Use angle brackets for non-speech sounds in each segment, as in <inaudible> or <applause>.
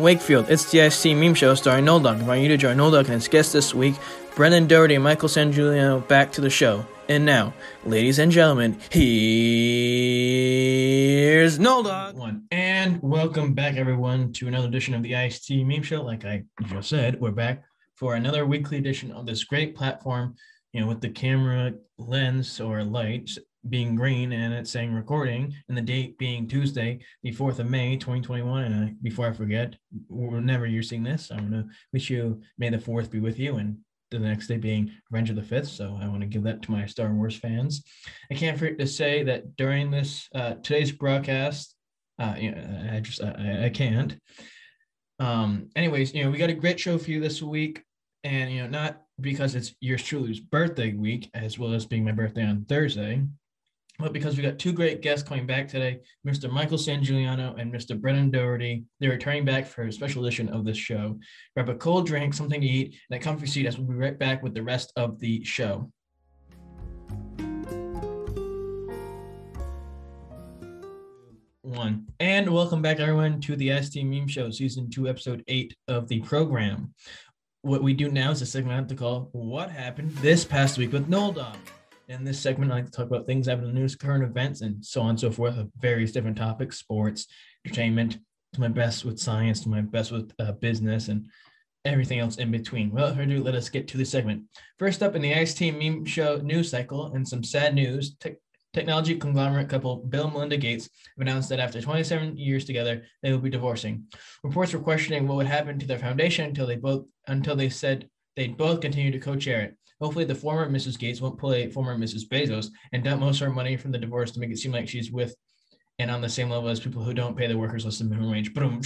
Wakefield. It's the IST Meme Show starring Noldog. Invite you to join Noldog and his guest this week, Brendan Dougherty and Michael Sangiuliano, back to the show. And now, ladies and gentlemen, here's Noldog. One and welcome back, everyone, to another edition of the IST Meme Show. Like I just said, we're back for another weekly edition of this great platform. You know, with the camera lens or lights being green and it's saying recording and the date being Tuesday, the 4th of May, 2021. And uh, before I forget, whenever you're seeing this, I want to wish you May the 4th be with you and the next day being Revenge of the Fifth. So I want to give that to my Star Wars fans. I can't forget to say that during this uh, today's broadcast, uh, I just I, I can't. Um, anyways, you know, we got a great show for you this week, and you know, not because it's yours truly's birthday week, as well as being my birthday on Thursday, but because we got two great guests coming back today, Mr. Michael Sangiuliano and Mr. Brendan Dougherty. They're returning back for a special edition of this show. Grab a cold drink, something to eat, and a comfy seat as we'll be right back with the rest of the show. One. And welcome back, everyone, to the ST Meme Show, Season 2, Episode 8 of the program. What we do now is a segment to call What Happened This Past Week with Noldog. In this segment, I like to talk about things happening in the news, current events, and so on and so forth, of various different topics, sports, entertainment, to my best with science, to my best with uh, business, and everything else in between. Without further ado, let us get to the segment. First up in the IST meme show news cycle, and some sad news, te- technology conglomerate couple Bill and Melinda Gates have announced that after 27 years together, they will be divorcing. Reports were questioning what would happen to their foundation until they both until they said they'd both continue to co-chair it. Hopefully, the former Mrs. Gates won't play former Mrs. Bezos and dump most of her money from the divorce to make it seem like she's with and on the same level as people who don't pay their workers less than minimum wage. Boom.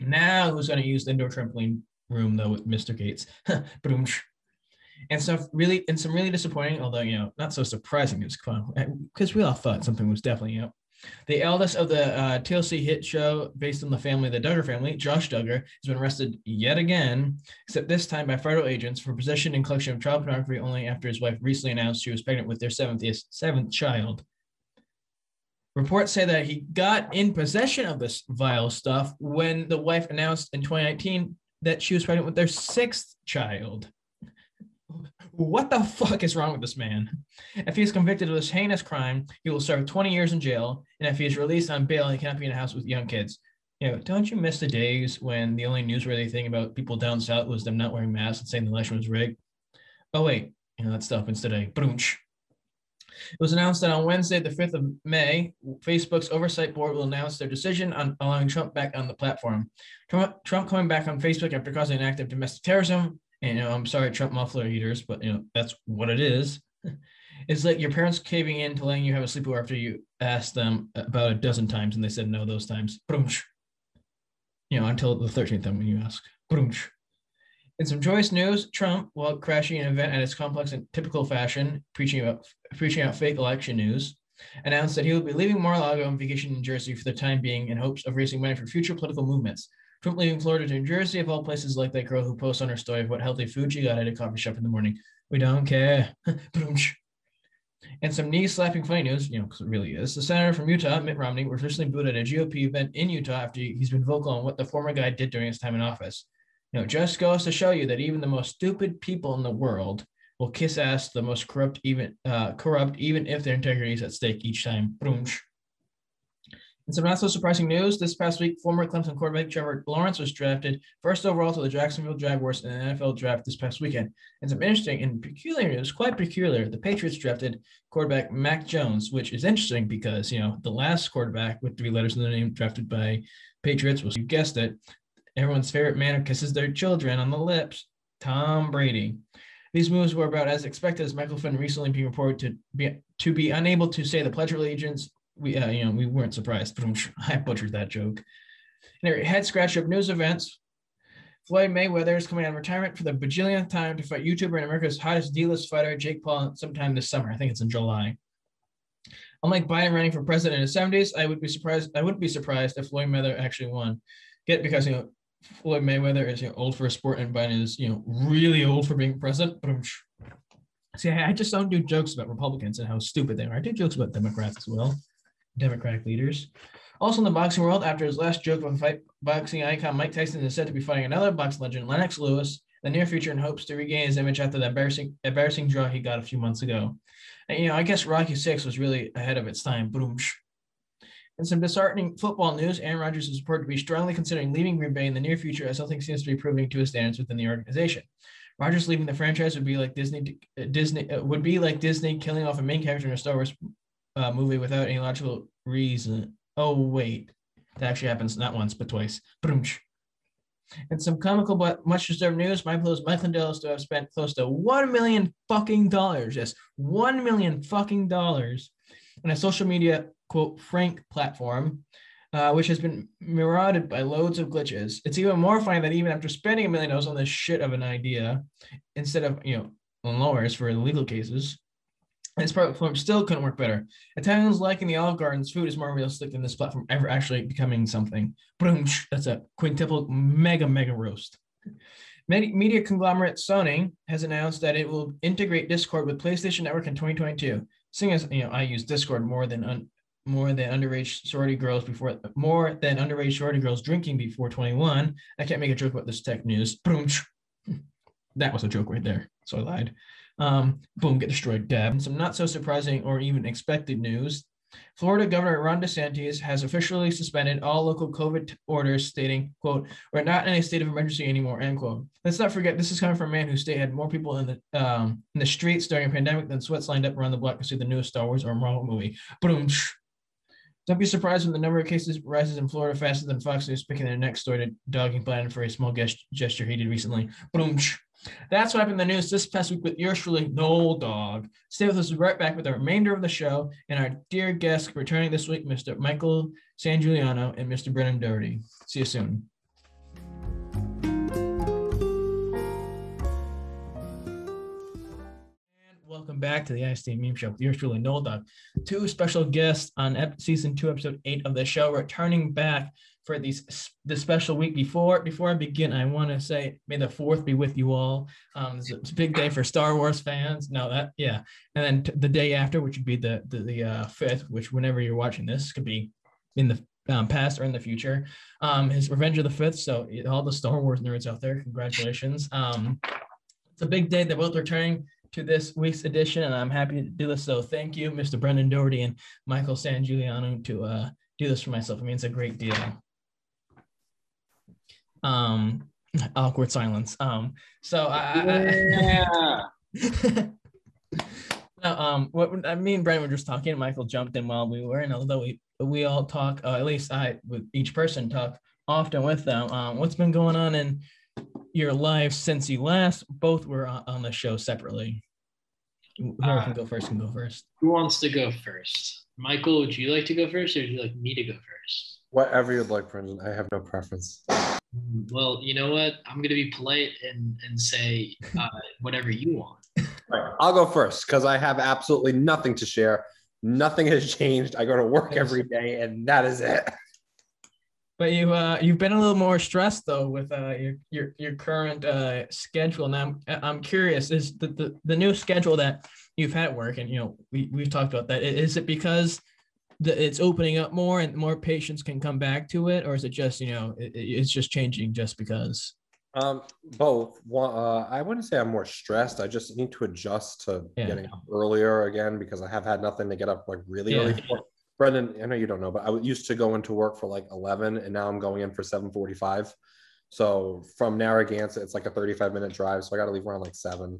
Now, who's going to use the indoor trampoline room though with Mr. Gates? <laughs> Boom. And stuff really, and some really disappointing, although you know, not so surprising news, because we all thought something was definitely you know the eldest of the uh, TLC hit show based on the family, the Duggar family, Josh Duggar, has been arrested yet again, except this time by federal agents for possession and collection of child pornography only after his wife recently announced she was pregnant with their seventh, seventh child. Reports say that he got in possession of this vile stuff when the wife announced in 2019 that she was pregnant with their sixth child what the fuck is wrong with this man? If he is convicted of this heinous crime, he will serve 20 years in jail. And if he is released on bail, he cannot be in a house with young kids. You know, don't you miss the days when the only newsworthy thing about people down south was them not wearing masks and saying the election was rigged? Oh, wait, you know, that stuff happens today. Brunch. It was announced that on Wednesday, the 5th of May, Facebook's oversight board will announce their decision on allowing Trump back on the platform. Trump, Trump coming back on Facebook after causing an act of domestic terrorism and you know, I'm sorry, Trump muffler eaters, but you know, that's what it is. <laughs> it's like your parents caving in to letting you have a sleepover after you asked them about a dozen times and they said no those times. You know, until the 13th time when you ask. In some joyous news, Trump, while crashing an event at its complex in typical fashion, preaching about preaching out fake election news, announced that he will be leaving Mar-a-Lago on vacation in Jersey for the time being in hopes of raising money for future political movements. Trump leaving Florida to New Jersey, of all places, like that girl who posts on her story of what healthy food she got at a coffee shop in the morning. We don't care. <laughs> and some knee slapping funny news, you know, because it really is. The senator from Utah, Mitt Romney, was recently booed at a GOP event in Utah after he's been vocal on what the former guy did during his time in office. You know, just goes to show you that even the most stupid people in the world will kiss ass the most corrupt, even uh, corrupt, even if their integrity is at stake each time. In some not so surprising news, this past week, former Clemson quarterback Trevor Lawrence was drafted first overall to the Jacksonville Jaguars in the NFL draft this past weekend. And some interesting and peculiar news, quite peculiar, the Patriots drafted quarterback Mac Jones, which is interesting because, you know, the last quarterback with three letters in the name drafted by Patriots was, you guessed it, everyone's favorite man who kisses their children on the lips, Tom Brady. These moves were about as expected as Michael Flynn recently being reported to be to be unable to say the Pledge of Allegiance we uh, you know we weren't surprised, but <laughs> I butchered that joke. And head scratch of news events. Floyd Mayweather is coming out of retirement for the bajillionth time to fight YouTuber and America's hottest D-list fighter Jake Paul sometime this summer. I think it's in July. Unlike Biden running for president in the 70s, I would be surprised. I wouldn't be surprised if Floyd Mayweather actually won. Get because you know Floyd Mayweather is you know, old for a sport and Biden is you know really old for being president. See, I just don't do jokes about Republicans and how stupid they are. I do jokes about Democrats as well. Democratic leaders. Also in the boxing world, after his last joke with fight, boxing icon Mike Tyson is said to be fighting another boxing legend, Lennox Lewis, in the near future, in hopes to regain his image after the embarrassing embarrassing draw he got a few months ago. And you know, I guess Rocky Six was really ahead of its time. Boom. In some disheartening football news, Aaron Rodgers is reported to be strongly considering leaving Green Bay in the near future as something seems to be proving to his standards within the organization. Rodgers leaving the franchise would be like Disney. Uh, Disney uh, would be like Disney killing off a main character in a Star Wars uh, movie without any logical reason. Oh wait, that actually happens not once but twice. And some comical but much deserved news. My Pillows Mike Lindell is to have spent close to one million fucking dollars. Yes, one million fucking dollars on a social media quote Frank platform uh, which has been marauded by loads of glitches. It's even more funny that even after spending a million dollars on this shit of an idea, instead of you know on lawyers for legal cases, this platform still couldn't work better. Italians liking the Olive Garden's food is more realistic than this platform ever actually becoming something. Boom! That's a quintuple mega mega roast. Media conglomerate Sony has announced that it will integrate Discord with PlayStation Network in 2022. Seeing as you know, I use Discord more than un- more than underage sorority girls before more than underage sorority girls drinking before 21. I can't make a joke about this tech news. Boom. That was a joke right there. So I lied. Um, boom, get destroyed, Deb. Some not so surprising or even expected news. Florida Governor Ron DeSantis has officially suspended all local COVID orders, stating, quote, we're not in a state of emergency anymore, end quote. Let's not forget this is coming from a man whose state had more people in the um, in the streets during a pandemic than sweats lined up around the block to see the newest Star Wars or Marvel movie. Boom. Don't be surprised when the number of cases rises in Florida faster than Fox News picking their next story to dogging Biden for a small gesture he did recently. Boom. That's what happened in the news this past week with yours truly, Noldog. Stay with us right back with the remainder of the show and our dear guest returning this week, Mr. Michael Sangiuliano and Mr. Brendan Dougherty. See you soon. welcome back to the IST Meme Show with yours truly, Noldog. Two special guests on ep- season two, episode eight of the show, returning back for these the special week. Before before I begin, I want to say, may the fourth be with you all. Um, it's, a, big day for Star Wars fans. No, that yeah, and then t- the day after, which would be the the, the uh, fifth, which whenever you're watching this could be in the um, past or in the future. Um, his Revenge of the Fifth. So all the Star Wars nerds out there, congratulations. Um, it's a big day. They're both returning to this week's edition, and I'm happy to do this. So thank you, Mr. Brendan Dougherty and Michael Sangiuliano, to uh, do this for myself. It means a great deal. Um, awkward silence. Um, so I, yeah. <laughs> now, um, what I mean, Brendan were just talking. Michael jumped in while we were, and although we we all talk, uh, at least I with each person talk often with them. Um, what's been going on in your life since you last both were on the show separately? Whoever uh, can go first can go first. Who wants to go first? Michael, would you like to go first or would you like me to go first? Whatever you'd like, Brendan. I have no preference. Well, you know what? I'm going to be polite and, and say uh, <laughs> whatever you want. Right. I'll go first because I have absolutely nothing to share. Nothing has <laughs> changed. I go to work every day and that is it. But you uh you've been a little more stressed though with uh your your, your current uh schedule. Now I'm I'm curious is the, the the new schedule that you've had at work and you know we we've talked about that. Is it because the, it's opening up more and more patients can come back to it, or is it just you know it, it's just changing just because? Um, both. One, uh, I wouldn't say I'm more stressed. I just need to adjust to yeah. getting up earlier again because I have had nothing to get up like really yeah. early for. Brendan, I know you don't know, but I used to go into work for like 11 and now I'm going in for 745. So from Narragansett, it's like a 35 minute drive. So I got to leave around like 7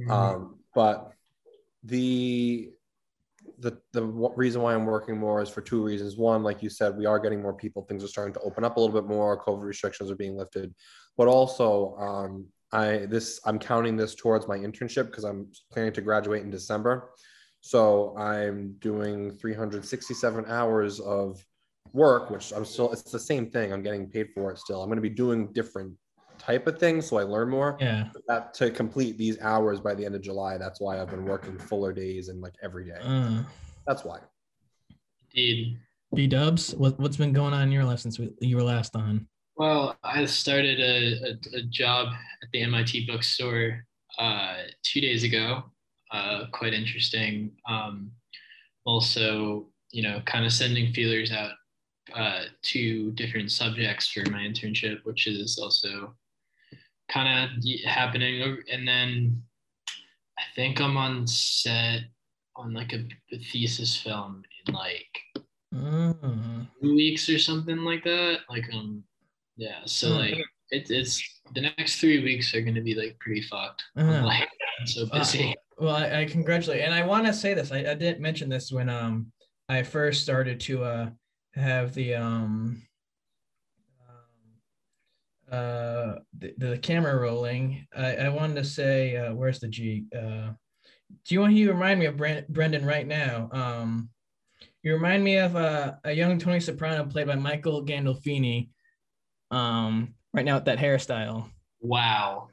mm-hmm. Um, but the, the, the reason why I'm working more is for two reasons. One, like you said, we are getting more people. Things are starting to open up a little bit more. COVID restrictions are being lifted, but also um, I this I'm counting this towards my internship because I'm planning to graduate in December. So I'm doing 367 hours of work, which I'm still, it's the same thing. I'm getting paid for it still. I'm going to be doing different type of things so I learn more. Yeah. That to complete these hours by the end of July. That's why I've been working fuller days and like every day. Uh, that's why. Indeed. B Dubs, what what's been going on in your life since we, you were last on? Well, I started a, a, a job at the MIT bookstore uh, two days ago uh, quite interesting. Um, also, you know, kind of sending feelers out uh, two different subjects for my internship, which is also kind of happening. And then I think I'm on set on like a, a thesis film in like mm-hmm. two weeks or something like that. Like um, yeah. So mm-hmm. like it's it's the next three weeks are gonna be like pretty fucked. Mm-hmm. Like <laughs> so busy. Uh, well, I, I, congratulate, and I want to say this. I, I didn't mention this when um I first started to uh have the um uh the, the camera rolling i i wanted to say uh where's the g uh do you want to remind me of Brand- brendan right now. Um you remind me of uh, a young tony soprano played by michael gandolfini um right now with that hairstyle. Wow.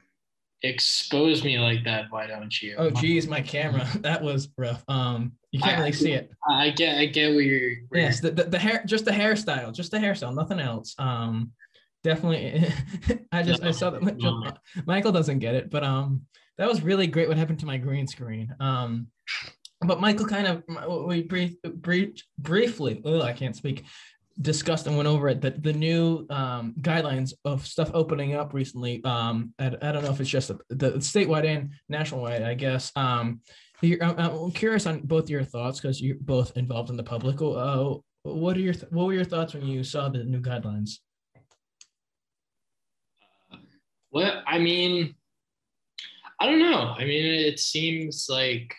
Expose me like that why don't you? Oh geez my camera. <laughs> That was rough. Um you can't I, really see it. I get i get where you're where yes the, the, the hair just the hairstyle just the hairstyle nothing else. Um definitely. <laughs> I just i saw that michael doesn't get it but um that was really great what happened to my green screen. Um but michael kind of we brief, brief briefly oh i can't speak discussed and went over it that the new um, guidelines of stuff opening up recently um I, I don't know if it's just the statewide and national nationwide i guess um i'm curious on both your thoughts because you're both involved in the public. Uh, what are your what were your thoughts when you saw the new guidelines well, I mean, I don't know. I mean, it seems like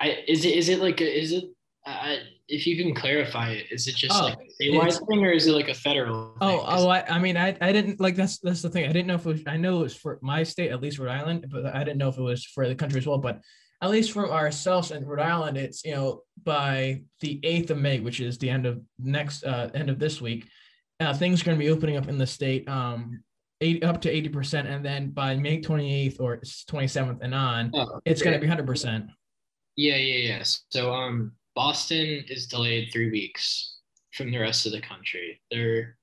I is it is it like a, is it uh, if you can clarify it, is it just oh, like a statewide thing or is it like a federal? Oh, thing? oh, I, I mean, I, I didn't like that's that's the thing. I didn't know if it was. I know it was for my state, at least Rhode Island, but I didn't know if it was for the country as well. But at least for ourselves in Rhode Island, it's you know by the eighth of May, which is the end of next uh, end of this week, uh, things are going to be opening up in the state. Um, 80, up to 80%. And then by May 28th or 27th and on, oh, it's going to be 100%. Yeah, yeah, yeah. So um, Boston is delayed three weeks from the rest of the country. They're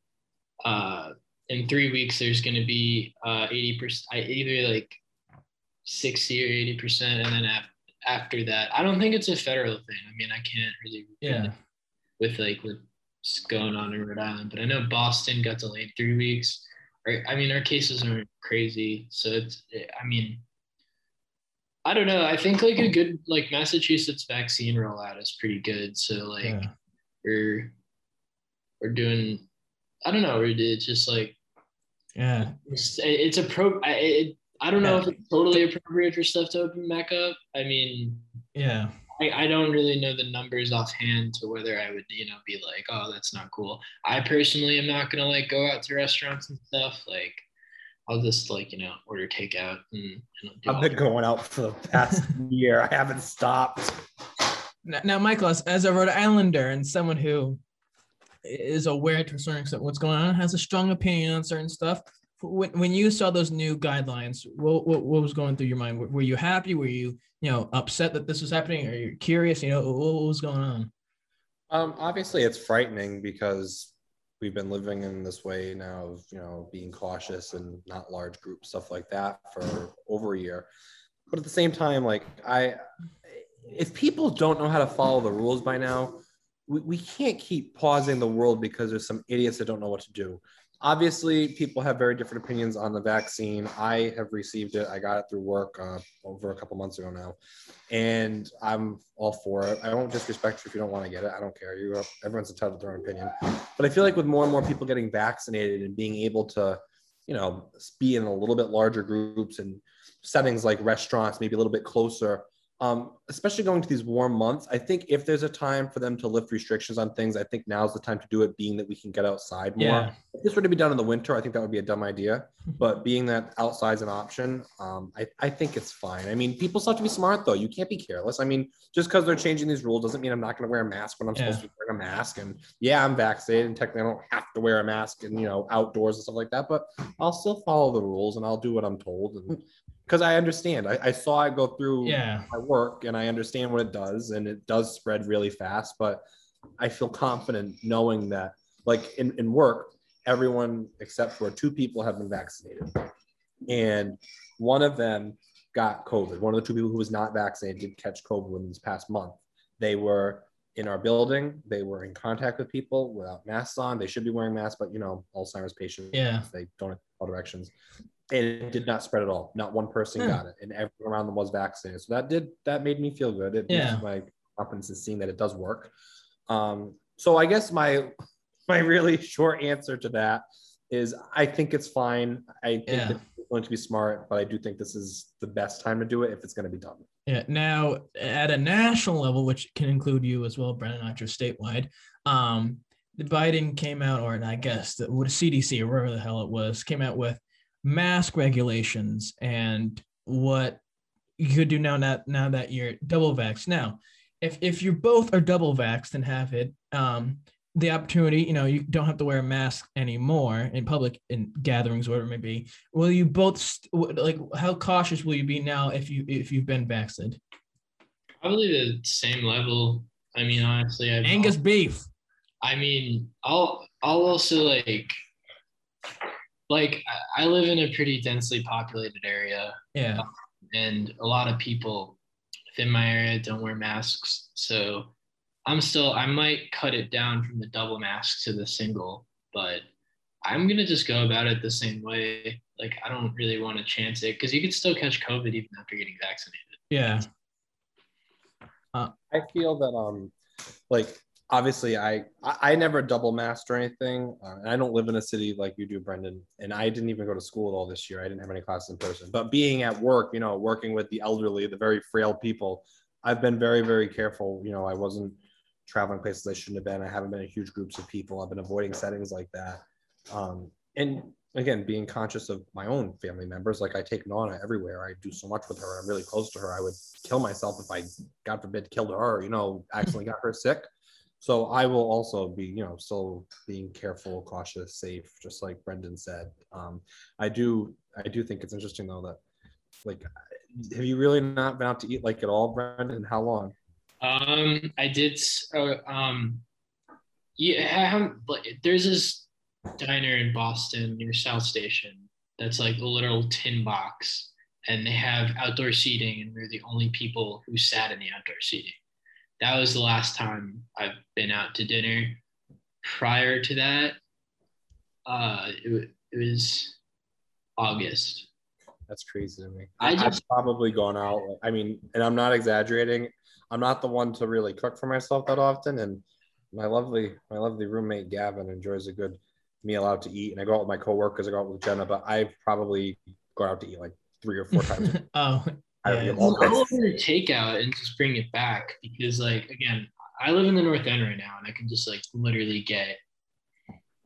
uh, in three weeks, there's going to be uh, 80%, either like 60 or 80%. And then af- after that, I don't think it's a federal thing. I mean, I can't really, yeah, with like what's going on in Rhode Island, but I know Boston got delayed three weeks. I mean, our cases are mm-hmm. crazy. So it's, I mean, I don't know. I think like a good like Massachusetts vaccine rollout is pretty good. So like yeah. we're we're doing. I don't know. It's just like yeah. It's, it's a pro. I, I don't know if it's totally appropriate for stuff to open back up. I mean, yeah. I, I don't really know the numbers offhand to whether I would, you know, be like, oh, that's not cool. I personally am not gonna like go out to restaurants and stuff. Like, I'll just like, you know, order takeout and. I've been going out for the past <laughs> year. I haven't stopped. Now, now, Michael, as, as a Rhode Islander and someone who is aware to a certain extent what's going on, has a strong opinion on certain stuff. When, when you saw those new guidelines, what, what, what was going through your mind? Were, were you happy? Were you you know upset that this was happening? Or you're curious? You know what, was going on? Um obviously it's frightening because we've been living in this way now of you know being cautious and not large group stuff like that for over a year. But at the same time like i if people don't know how to follow the rules by now we, we can't keep pausing the world because there's some idiots that don't know what to do obviously people have very different opinions on the vaccine. I have received it. I got it through work uh, over a couple months ago now. And i'm all for it. I won't disrespect you if you don't want to get it. I don't care. You everyone's entitled to their own opinion. But i feel like with more and more people getting vaccinated and being able to you know be in a little bit larger groups and settings like restaurants maybe a little bit closer um, especially going to these warm months. I think if there's a time for them to lift restrictions on things, I think now's the time to do it, being that we can get outside more. Yeah. If this were to be done in the winter, I think that would be a dumb idea. But being that outside's an option, um, I, I think it's fine. I mean, people still have to be smart, though. You can't be careless. I mean, just because they're changing these rules doesn't mean I'm not going to wear a mask when I'm yeah. supposed to be wearing a mask. And yeah, I'm vaccinated, and technically I don't have to wear a mask and, you know, outdoors and stuff like that. But I'll still follow the rules and I'll do what I'm told. And because I understand. I, I, saw it go through yeah. my work and I understand what it does, and it does spread really fast. But I feel confident knowing that, like in, in work, everyone except for two people have been vaccinated. And one of them got COVID. One of the two people who was not vaccinated did catch COVID within this past month. They were in our building. They were in contact with people without masks on. They should be wearing masks, but you know, Alzheimer's patients, yeah, they don't have all directions. And it did not spread at all. Not one person got it, and everyone around them was vaccinated. So that did that made me feel good. It yeah. my confidence in seeing that it does work. Um, so I guess my <laughs> my really short answer to that is I think it's fine. I think Yeah. it's going to be smart, but I do think this is the best time to do it if it's going to be done. Yeah. Now, at a national level, which can include you as well, Brendan, not just statewide, um, the Biden came out, or I guess the CDC or wherever the hell it was, came out with mask regulations and what you could do now. Now, now that you're double vaxxed. Now, if if you both are double vaxxed and have it, um, the opportunity, you know, you don't have to wear a mask anymore in public in gatherings, whatever it may be. Will you both st- like how cautious will you be now if you if you've been vaccinated? Probably the same level. I mean, honestly, I've Angus beef. I mean, I'll I'll also like like I- I live in a pretty densely populated area Yeah. and a lot of people within my area don't wear masks. So I'm still I might cut it down from the double mask to the single, but I'm gonna just go about it the same way. Like I don't really want to chance it because you could still catch COVID even after getting vaccinated. Yeah. I feel that um, like obviously I I, never double masked or anything. Uh, and I don't live in a city like you do, Brendan. And I didn't even go to school at all this year. I didn't have any classes in person. But being at work, you know, working with the elderly, the very frail people, I've been very very careful. You know, I wasn't traveling places I shouldn't have been. I haven't been in huge groups of people. I've been avoiding settings like that. Um, and again, being conscious of my own family members, like I take Nana everywhere. I do so much with her. I'm really close to her. I would kill myself if I, God forbid, killed her, you know, accidentally got her sick. So I will also be, you know, still being careful, cautious, safe, just like Brendan said. Um, I do, I do think it's interesting though that, like, have you really not been out to eat like at all, Brendan? How long? Um, I did. Uh, um, yeah, there's this diner in Boston near South Station that's like a literal tin box, and they have outdoor seating, and we're the only people who sat in the outdoor seating. That was the last time I've been out to dinner. Prior to that, uh, it, it was August. That's crazy to me. I just- have probably gone out. I mean, and I'm not exaggerating. I'm not the one to really cook for myself that often, and my lovely, my lovely roommate Gavin enjoys a good meal out to eat. And I go out with my coworkers. I go out with Jenna, but I've probably gone out to eat like three or four <laughs> times. oh, yeah. Well, I'll night. order takeout and just bring it back because, like, again, I live in the North End right now, and I can just like literally get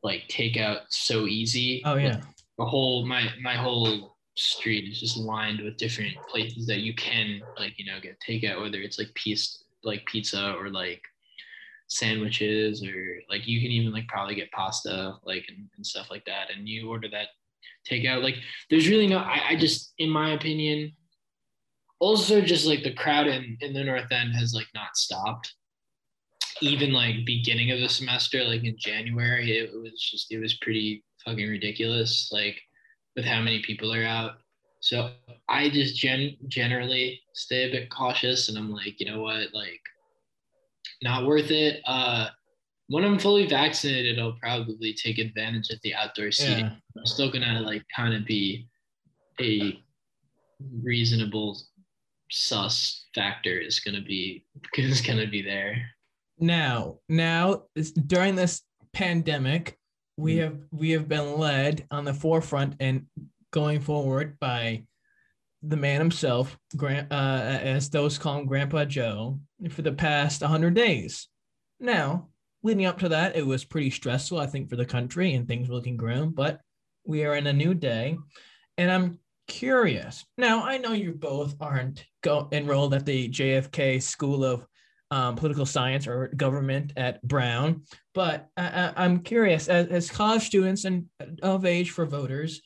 like takeout so easy. oh yeah. the whole my my whole street is just lined with different places that you can like you know get takeout, whether it's like piece like pizza or like sandwiches or like you can even like probably get pasta like and, and stuff like that, and you order that takeout. Like, there's really no. I, I just, in my opinion, also just like the crowd in in the North End has like not stopped even like beginning of the semester, like in January, it was just it was pretty fucking ridiculous, like with how many people are out. So I just gen- generally stay a bit cautious, and I'm like, you know what, like, not worth it. Uh, when I'm fully vaccinated, I'll probably take advantage of the outdoor seating. Yeah. I'm still gonna like kind of be a reasonable sus factor is gonna be <laughs> is gonna be there. Now, now during this pandemic, we have we have been led on the forefront and going forward by the man himself, Grant, uh, as those call him Grandpa Joe, for the past 100 days. Now, leading up to that, it was pretty stressful, I think, for the country and things were looking grim, but we are in a new day. And I'm curious. Now, I know you both aren't go- enrolled at the JFK School of um, Political Science or Government at Brown, but I, I'm curious, as, as college students and of age for voters,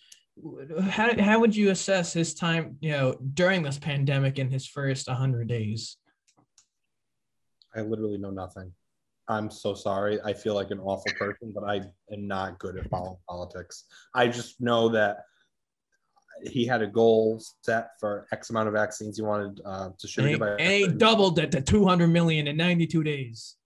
how, how would you assess his time, you know, during this pandemic in his first 100 days? I literally know nothing. I'm so sorry. I feel like an awful person, but I am not good at following politics. I just know that he had a goal set for X amount of vaccines he wanted uh, And distributed he, by. and he doubled it to 200 million in 92 days.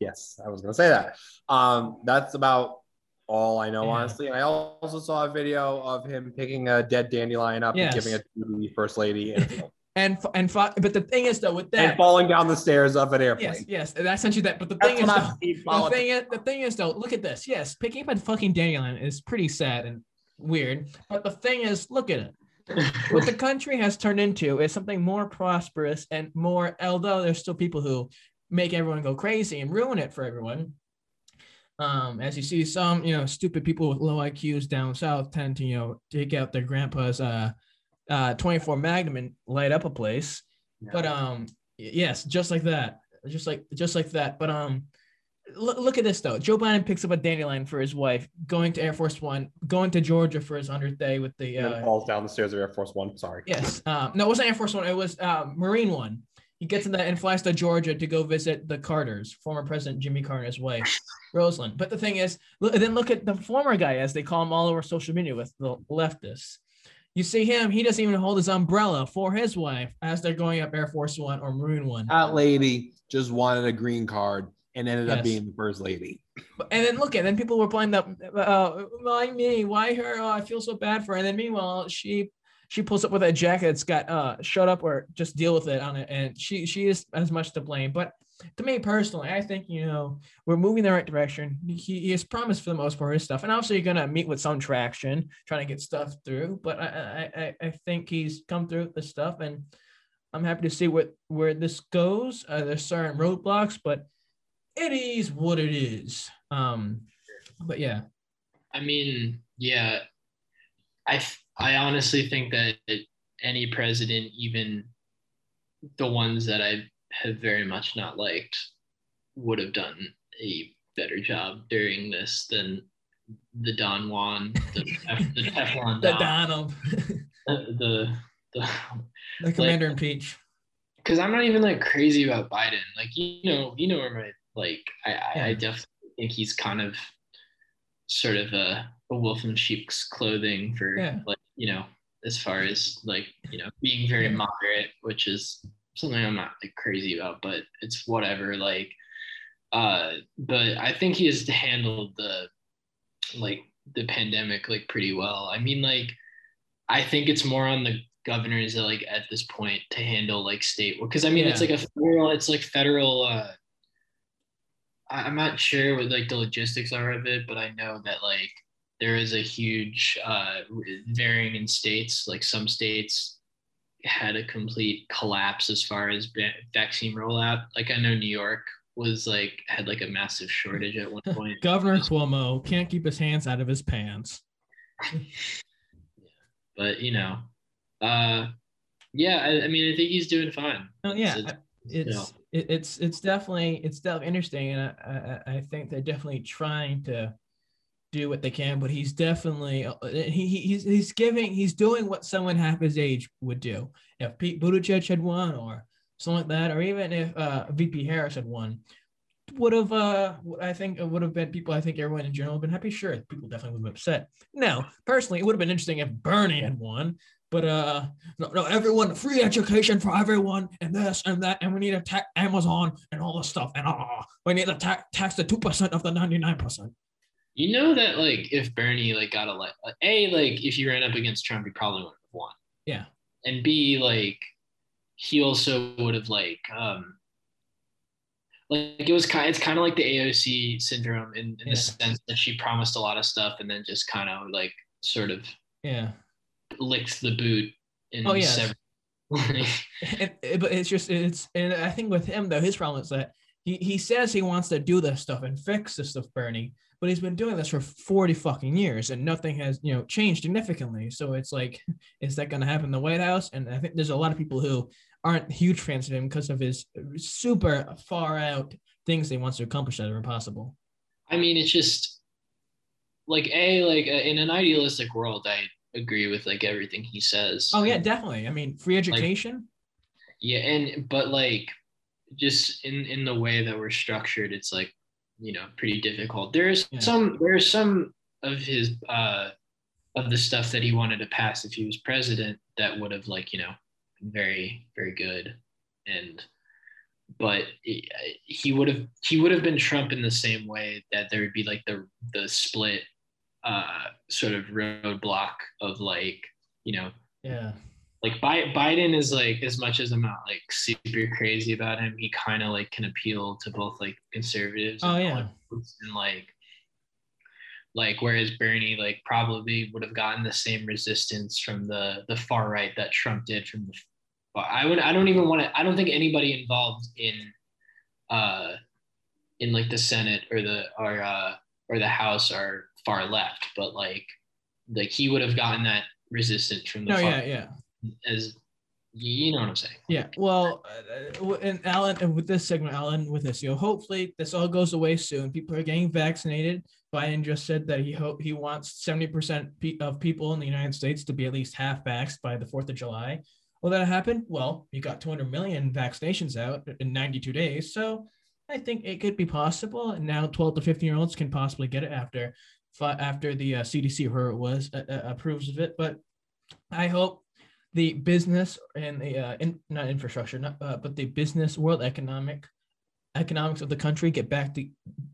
yes, I was gonna say that. Um, that's about all I know, yeah. honestly. And I also saw a video of him picking a dead dandelion up yes. and giving it to the first lady. <laughs> and and but the thing is though with that and falling down the stairs of an airplane. Yes, yes, and I sent you that. But the That's thing is, though, the thing is, the thing is though, look at this. Yes, picking up a fucking dandelion is pretty sad and weird. But the thing is, look at it. <laughs> what the country has turned into is something more prosperous and more. Although there's still people who make everyone go crazy and ruin it for everyone. Um, as you see, some you know stupid people with low IQs down south tend to you know take out their grandpa's uh, uh 24 Magnum and light up a place. Yeah. But um, yes, just like that, just like just like that. But um, look, look at this though. Joe Biden picks up a dandelion for his wife, going to Air Force One, going to Georgia for his hundredth day with the uh, falls down the stairs of Air Force One. Sorry. Yes. Um, no, it wasn't Air Force One. It was uh, Marine One. He gets in that and flies to Georgia to go visit the Carters, former President Jimmy Carter's wife, Rosalynn. But the thing is, then look at the former guy, as they call him all over social media with the leftists. You see him, he doesn't even hold his umbrella for his wife as they're going up Air Force One or Marine One. That lady just wanted a green card and ended yes. up being the first lady. And then look at then people were playing that uh, why me? Why her? Oh, I feel so bad for her. And then meanwhile, she she pulls up with a jacket that's got uh shut up or just deal with it on it and she she is as much to blame but to me personally i think you know we're moving in the right direction he, he has promised for the most part his stuff and obviously you're gonna meet with some traction trying to get stuff through but i i, I think he's come through with the stuff and i'm happy to see what where this goes uh, there's certain roadblocks but it is what it is. Um but yeah. I mean yeah. I I honestly think that any president, even the ones that I have very much not liked, would have done a better job during this than the Don Juan, the, the <laughs> Teflon the Donald, <laughs> the the, the, the Commander like, Peach. Because I'm not even like crazy about Biden. Like you know, you know where my like I, yeah. I definitely think he's kind of sort of a, a wolf in sheep's clothing for yeah. like you know, as far as like, you know, being very moderate, which is something I'm not like crazy about, but it's whatever. Like, uh, but I think he has handled the like the pandemic like pretty well. I mean, like, I think it's more on the governors that like at this point to handle like state because I mean yeah. it's like a federal, it's like federal. uh I'm not sure what like the logistics are of it, but I know that like there is a huge uh, varying in states. Like some states had a complete collapse as far as vaccine rollout. Like I know New York was like had like a massive shortage at one <laughs> point. Governor Cuomo can't keep his hands out of his pants. <laughs> but you know, uh, yeah, I, I, mean, I think he's doing fine. Oh yeah, it's it's, you know. it's, it's definitely it's definitely interesting, and I, I I think they're definitely trying to do what they can, but he's definitely uh, he, he's he's giving he's doing what someone half his age would do. If Pete Buttigieg had won, or something like that, or even if uh, VP Harris had won, would have uh I think it would have been people I think everyone in general have been happy. Sure, people definitely would have been upset. No, personally, it would have been interesting if Bernie had won. But uh no, no, everyone free education for everyone and this and that, and we need to tax Amazon and all this stuff, and uh we need to ta- tax the two percent of the ninety nine percent. You know that like if Bernie like got a like, a like if he ran up against Trump, he probably would have won. Yeah. And B like he also would have like um like it was kind it's kind of like the AOC syndrome in, in yeah. the sense that she promised a lot of stuff and then just kind of like sort of yeah licked the boot in oh yeah several- but it's just it's and I think with him though his problem is that he, he says he wants to do this stuff and fix this stuff, Bernie, but he's been doing this for 40 fucking years and nothing has, you know, changed significantly. So it's like, is that going to happen in the White House? And I think there's a lot of people who aren't huge fans of him because of his super far out things he wants to accomplish that are impossible. I mean, it's just like, A, like uh, in an idealistic world, I agree with like everything he says. Oh, yeah, definitely. I mean, free education. Like, yeah. And, but like, just in in the way that we're structured it's like you know pretty difficult there's yeah. some there's some of his uh of the stuff that he wanted to pass if he was president that would have like you know very very good and but he would have he would have been Trump in the same way that there would be like the the split uh, sort of roadblock of like you know yeah like Biden is like as much as I'm not like super crazy about him, he kind of like can appeal to both like conservatives. Oh yeah, and like like whereas Bernie like probably would have gotten the same resistance from the the far right that Trump did from the. I would I don't even want to I don't think anybody involved in uh in like the Senate or the or uh or the House are far left, but like like he would have gotten that resistance from the. No, far yeah, yeah as you know what I'm saying. Yeah. Well, uh, and Alan, and with this segment, Alan, with this, you know, hopefully this all goes away soon. People are getting vaccinated. Biden just said that he hope he wants 70% of people in the United States to be at least half vaxxed by the 4th of July. Will that happen? Well, you got 200 million vaccinations out in 92 days. So I think it could be possible. And now 12 to 15 year olds can possibly get it after after the uh, CDC, whoever it was, uh, uh, approves of it. But I hope the business and the uh, in, not infrastructure, not, uh, but the business world economic economics of the country get back to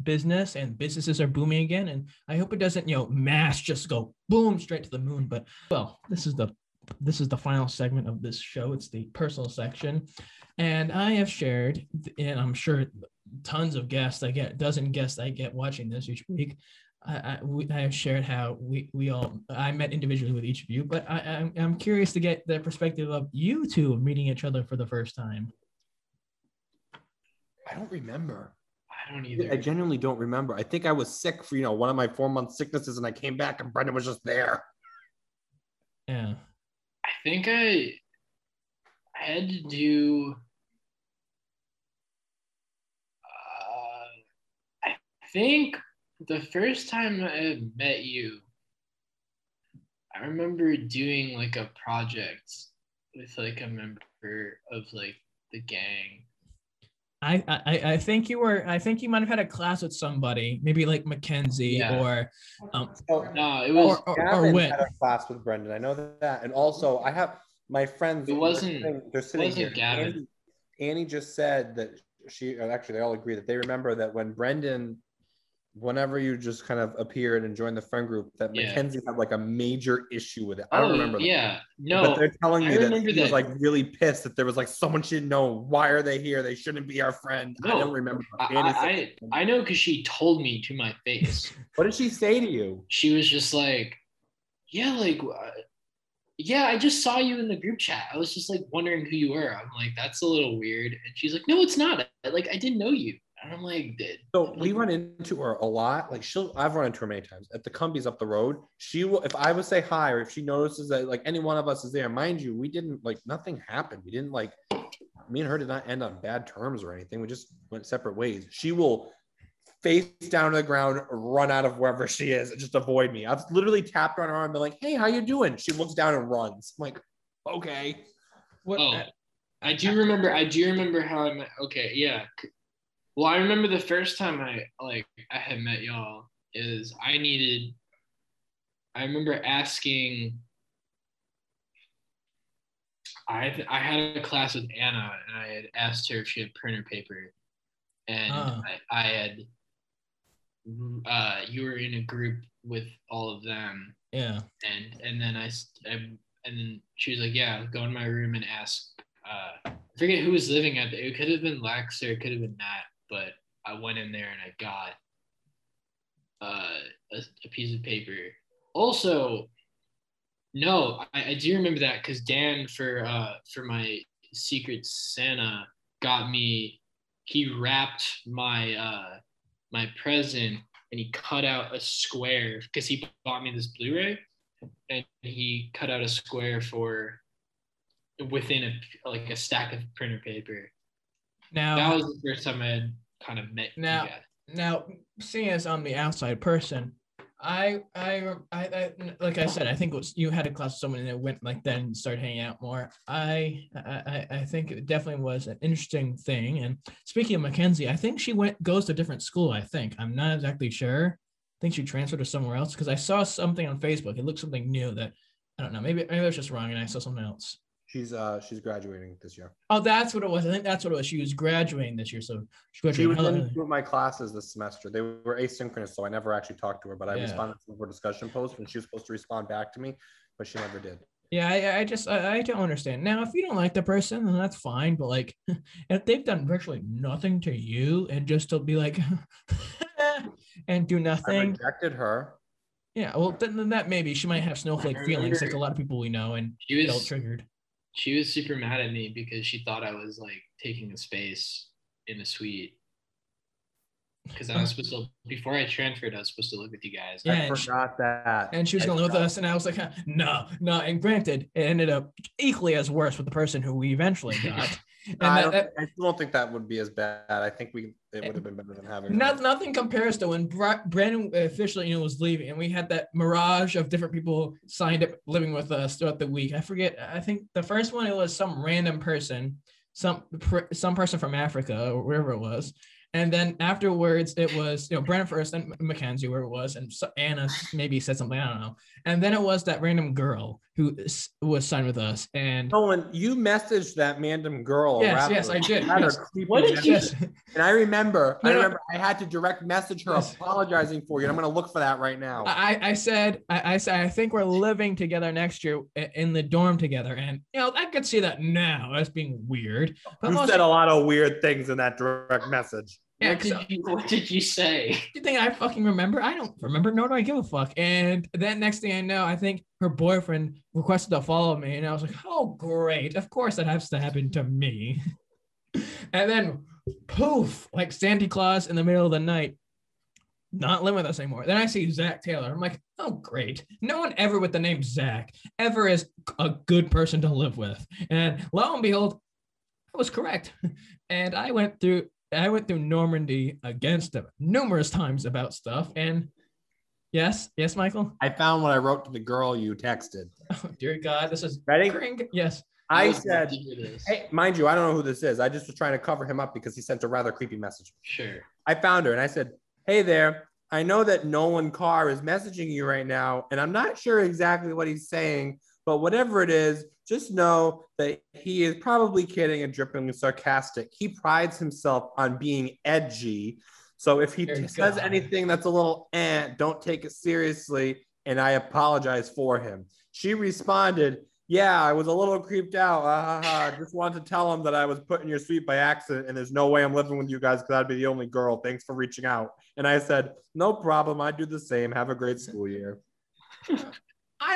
business and businesses are booming again. And I hope it doesn't, you know, mass just go boom straight to the moon. But well, this is the this is the final segment of this show. It's the personal section. And I have shared, and I'm sure tons of guests I get, dozen guests I get watching this each week I, I, we, I have shared how we, we all I met individually with each of you, but I, I'm, I'm curious to get the perspective of you two meeting each other for the first time. I don't remember. I don't either. I genuinely don't remember. I think I was sick for you know one of my four month sicknesses, and I came back and Brendan was just there. Yeah. I think I I had to do. Uh, I think the first time I met you, I remember doing like a project with like a member of like the gang. I, I I think you were I think you might have had a class with somebody maybe like Mackenzie yeah. or um oh, no it was or, or, or had a class with Brendan I know that and also I have my friends it wasn't they're sitting, they're sitting wasn't here Gavin. Annie, Annie just said that she actually they all agree that they remember that when Brendan whenever you just kind of appeared and joined the friend group that yeah. Mackenzie had like a major issue with it. I don't oh, remember. That. Yeah, no. But they're telling me that he that. was like really pissed that there was like someone should know why are they here? They shouldn't be our friend. No, I don't remember. I, I, I, know because she told me to my face. <laughs> what did she say to you? She was just like, yeah, like. Uh, yeah, I just saw you in the group chat. I was just like wondering who you were. I'm like, that's a little weird. And she's like, no, it's not. Like, I didn't know you. And I'm like, so we run into her a lot. Like she'll, I've run into her many times at the Cumbies up the road. She will, if I would say hi, or if she notices that like any one of us is there, mind you, we didn't like nothing happened. We didn't like, me and her did not end on bad terms or anything. We just went separate ways. She will face down to the ground, run out of wherever she is, and just avoid me. I've literally tapped her on her arm and been like, "Hey, how you doing?" She looks down and runs. I'm like, okay. What? Oh, I do remember. I do remember how I met. Okay, yeah. Well, I remember the first time I like I had met y'all is I needed. I remember asking. I I had a class with Anna and I had asked her if she had printer paper, and oh. I, I had. Uh, you were in a group with all of them. Yeah. And and then I, I and then she was like, "Yeah, go in my room and ask." Uh, I forget who was living at it. It could have been Lex or it could have been Matt but I went in there and I got uh, a, a, piece of paper. Also, no, I, I do remember that because Dan for uh, for my Secret Santa got me. He wrapped my uh, my present and he cut out a square because he bought me this Blu-ray, and he cut out a square for within a like a stack of printer paper. Now that was the first time I had kind of met now. Now, seeing as I'm the outside person, I, I, I, I, like I said, I think it was you had a class with someone and that went like then started hanging out more. I, I, I think it definitely was an interesting thing. And speaking of Mackenzie, I think she went goes to a different school. I think I'm not exactly sure. I think she transferred to somewhere else because I saw something on Facebook. It looked something new that I don't know. Maybe maybe I was just wrong and I saw something else. She's uh she's graduating this year. Oh, that's what it was. I think that's what it was. She was graduating this year, so she graduated. She was in two of my classes this semester. They were asynchronous, so I never actually talked to her. But I yeah. responded to her discussion post, and she was supposed to respond back to me, but she never did. Yeah, I, I just I, I, don't understand. Now, if you don't like the person, then that's fine. But like, <laughs> if they've done virtually nothing to you, and just to be like, <laughs> and do nothing, I rejected her. Yeah, well, then, then that maybe she might have snowflake feelings, like a lot of people we know, and she was get triggered. She was super mad at me because she thought I was like taking a space in a suite. Because I was supposed to before I transferred, I was supposed to live with you guys. Yeah, I forgot she, that. And she was gonna live with us, and I was like, no, no. And granted, it ended up equally as worse with the person who we eventually <laughs> got. I, that, that, I, don't think that would be as bad. I think we it would have been better than having. Not, nothing compares to when Brendan officially you know was leaving, and we had that mirage of different people signed up living with us throughout the week. I forget. I think the first one it was some random person, some some person from Africa or wherever it was, and then afterwards, it was you know Brendan first, and Mackenzie where it was, and Anna maybe said something I don't know, and then it was that random girl who was signed with us. And Nolan, you messaged that random girl. Yes, yes, I did. Yes. What did you? <laughs> And I remember, no, I remember, no. I had to direct message her yes. apologizing for you. And I'm going to look for that right now. I, I said, I, I said, I think we're living together next year in the dorm together, and you know I could see that now as being weird. But you said a lot of weird things in that direct message. Yeah, what did, you, what did you say? <laughs> You think I fucking remember? I don't remember, nor do I give a fuck. And then next thing I know, I think her boyfriend requested to follow me, and I was like, "Oh, great! Of course that has to happen to me." <laughs> and then, poof, like Santa Claus in the middle of the night, not living with us anymore. Then I see Zach Taylor. I'm like, "Oh, great! No one ever with the name Zach ever is a good person to live with." And lo and behold, I was correct. <laughs> And I went through I went through Normandy against him numerous times about stuff. And yes, yes, Michael. I found what I wrote to the girl you texted. <laughs> Oh, dear God, this is ready. Yes. I said, hey, mind you, I don't know who this is. I just was trying to cover him up because he sent a rather creepy message. Sure. I found her and I said, hey there. I know that Nolan Carr is messaging you right now, and I'm not sure exactly what he's saying, but whatever it is, just know that he is probably kidding and drippingly sarcastic. He prides himself on being edgy. So if he says go. anything that's a little eh, don't take it seriously. And I apologize for him. She responded, Yeah, I was a little creeped out. Ah, ha, I just wanted to tell him that I was put in your suite by accident and there's no way I'm living with you guys because I'd be the only girl. Thanks for reaching out. And I said, No problem. I do the same. Have a great school year. <laughs>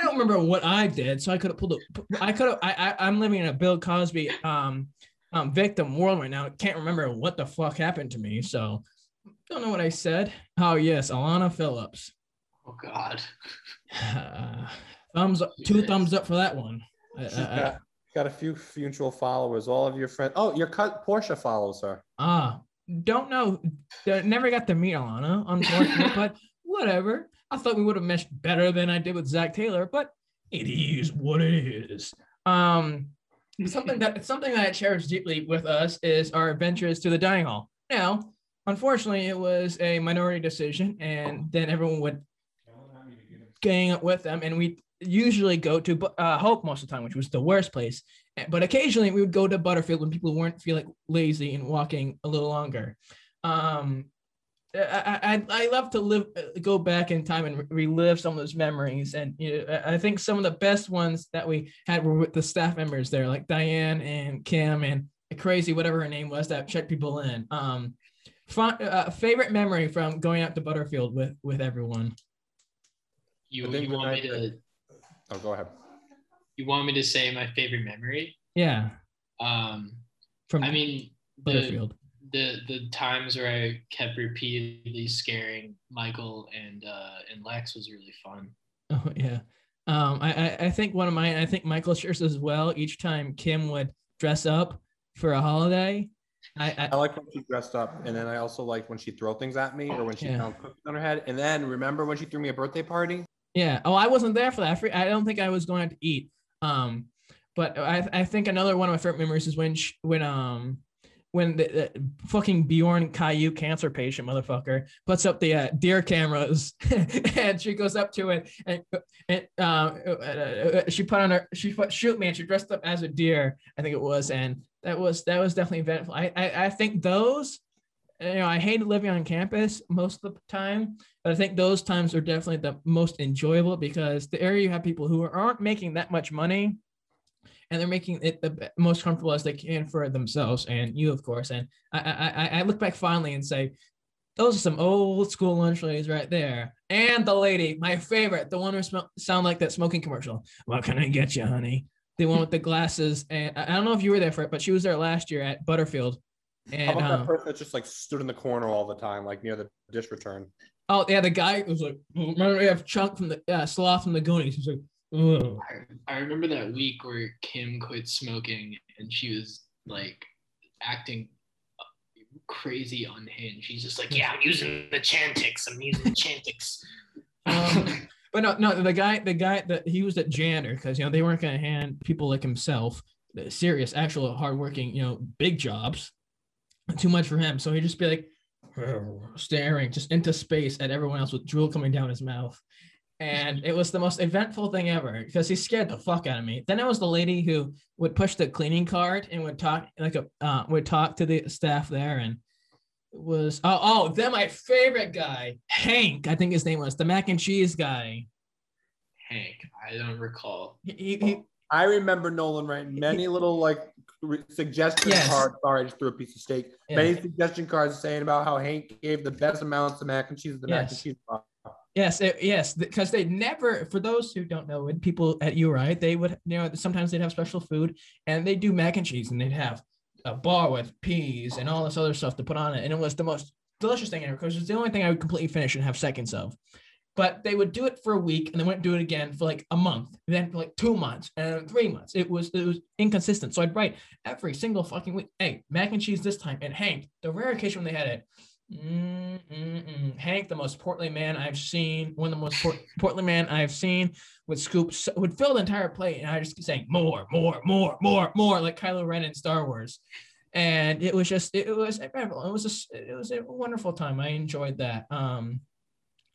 I don't remember what I did, so I could have pulled. up. I could have. I, I am living in a Bill Cosby um, um victim world right now. Can't remember what the fuck happened to me. So don't know what I said. Oh yes, Alana Phillips. Oh God. Uh, <sighs> thumbs up. Two thumbs up for that one. I, got, got, a few mutual followers. All of your friends. Oh, your cut Portia follows her. Ah, don't know. Never got to meet Alana, unfortunately, <laughs> but whatever. I thought we would have meshed better than I did with Zach Taylor, but it is what it is. Um, something that something that I cherish deeply with us is our adventures to the dining hall. Now, unfortunately, it was a minority decision, and then everyone would gang up with them, and we usually go to uh, Hope most of the time, which was the worst place. But occasionally, we would go to Butterfield when people weren't feeling lazy and walking a little longer. Um, I, I, I love to live, uh, go back in time and relive some of those memories. And you know, I think some of the best ones that we had were with the staff members there, like Diane and Kim and Crazy, whatever her name was, that checked people in. Um, fun, uh, favorite memory from going out to Butterfield with with everyone. You, you want me to? Oh, go ahead. You want me to say my favorite memory? Yeah. Um, from I mean, Butterfield the the times where I kept repeatedly scaring Michael and uh, and Lex was really fun. <laughs> Oh yeah. Um, I, I think one of mine, I think Michael shares as well. Each time Kim would dress up for a holiday, I, I, I like when she dressed up, and then I also like when she throw things at me or when she yeah. found cookies on her head. And then remember when she threw me a birthday party? Yeah. Oh, I wasn't there for that. I don't think I was going to eat. Um, but I, I think another one of my favorite memories is when she, when um when the, the fucking Bjorn Caillou cancer patient motherfucker puts up the uh, deer cameras <laughs> and she goes up to it and, and uh, she put on her she put shoot me and she dressed up as a deer I think it was and that was that was definitely eventful. I I, I think those you know I hated living on campus most of the time but I think those times are definitely the most enjoyable because the area you have people who aren't making that much money and they're making it the most comfortable as they can for themselves and you, of course. And I, I, I look back fondly and say, those are some old school lunch ladies right there. And the lady, my favorite, the one who sm- sound like that smoking commercial. What can I get you, honey? The one with the glasses. And I don't know if you were there for it, but she was there last year at Butterfield. And, How about um, that person that just like stood in the corner all the time, like near the dish return? Oh yeah, the guy was like, remember we have Chunk from the uh, Sloth from the Goonies. He's like, I, I remember that week where Kim quit smoking and she was like acting crazy unhinged. She's just like, yeah, I'm using the Chantix. I'm using the Chantix. <laughs> um, but no, no, the guy, the guy that he was at janitor because you know they weren't going to hand people like himself serious, actual, hardworking, you know, big jobs. Too much for him, so he'd just be like staring just into space at everyone else with drool coming down his mouth and it was the most eventful thing ever because he scared the fuck out of me. Then it was the lady who would push the cleaning cart and would talk like a uh, would talk to the staff there, and it was oh oh then my favorite guy Hank I think his name was the mac and cheese guy. Hank, I don't recall. He, he, I remember Nolan writing many little like suggestion yes. cards. Sorry, I just threw a piece of steak. Yeah. Many suggestion cards saying about how Hank gave the best amounts of mac and cheese the yes. mac and cheese. Yes, it, yes, because they never. For those who don't know, when people at URI, they would you know sometimes they'd have special food, and they do mac and cheese, and they'd have a bar with peas and all this other stuff to put on it, and it was the most delicious thing ever because it's the only thing I would completely finish and have seconds of. But they would do it for a week, and they wouldn't do it again for like a month, then for like two months, and three months. It was it was inconsistent. So I'd write every single fucking week, hey, mac and cheese this time, and Hank, the rare occasion when they had it Mm-mm-mm. Hank, the most portly man I've seen, one of the most port- <laughs> portly man I've seen, would scoop, would fill the entire plate, and I just keep saying more, more, more, more, more, like Kylo Ren in Star Wars. And it was just, it was, incredible. it was, a, it was a wonderful time. I enjoyed that. Um,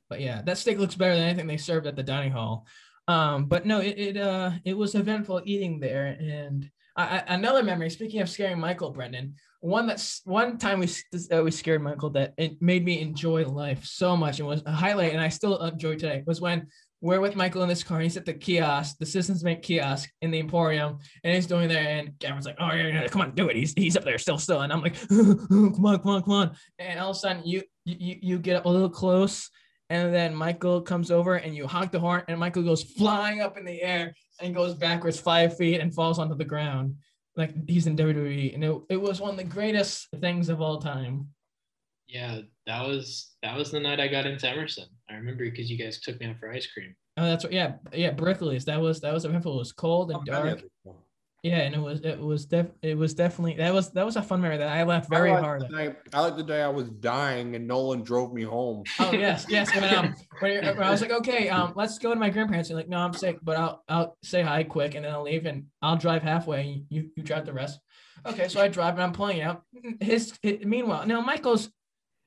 but yeah, that steak looks better than anything they served at the dining hall. Um, but no, it, it, uh, it was eventful eating there, and I, another memory. Speaking of scaring Michael, Brendan, one that's one time we uh, we scared Michael that it made me enjoy life so much and was a highlight, and I still enjoy today. Was when we're with Michael in this car, and he's at the kiosk, the Citizens Bank kiosk in the Emporium, and he's doing there, and Gavin's like, "Oh yeah, yeah, come on, do it." He's he's up there still, still, and I'm like, <laughs> "Come on, come on, come on!" And all of a sudden, you you you get up a little close, and then Michael comes over, and you honk the horn, and Michael goes flying up in the air and goes backwards five feet and falls onto the ground like he's in WWE, and it, it was one of the greatest things of all time. Yeah, that was that was the night I got into Emerson. I remember because you guys took me out for ice cream. Oh, that's right. Yeah, yeah, Brickley's. That was that was eventful. It was cold and oh, dark. Yeah, and it was it was def it was definitely that was that was a fun memory that I laughed very I hard. Day, I like the day I was dying and Nolan drove me home. Oh yes, yes. <laughs> When, um, when, when I was like, okay, um, let's go to my grandparents. You're like, no, I'm sick, but I'll I'll say hi quick and then I'll leave and I'll drive halfway. You you drive the rest. Okay, so I drive and I'm pulling out. His, his meanwhile, now Michael's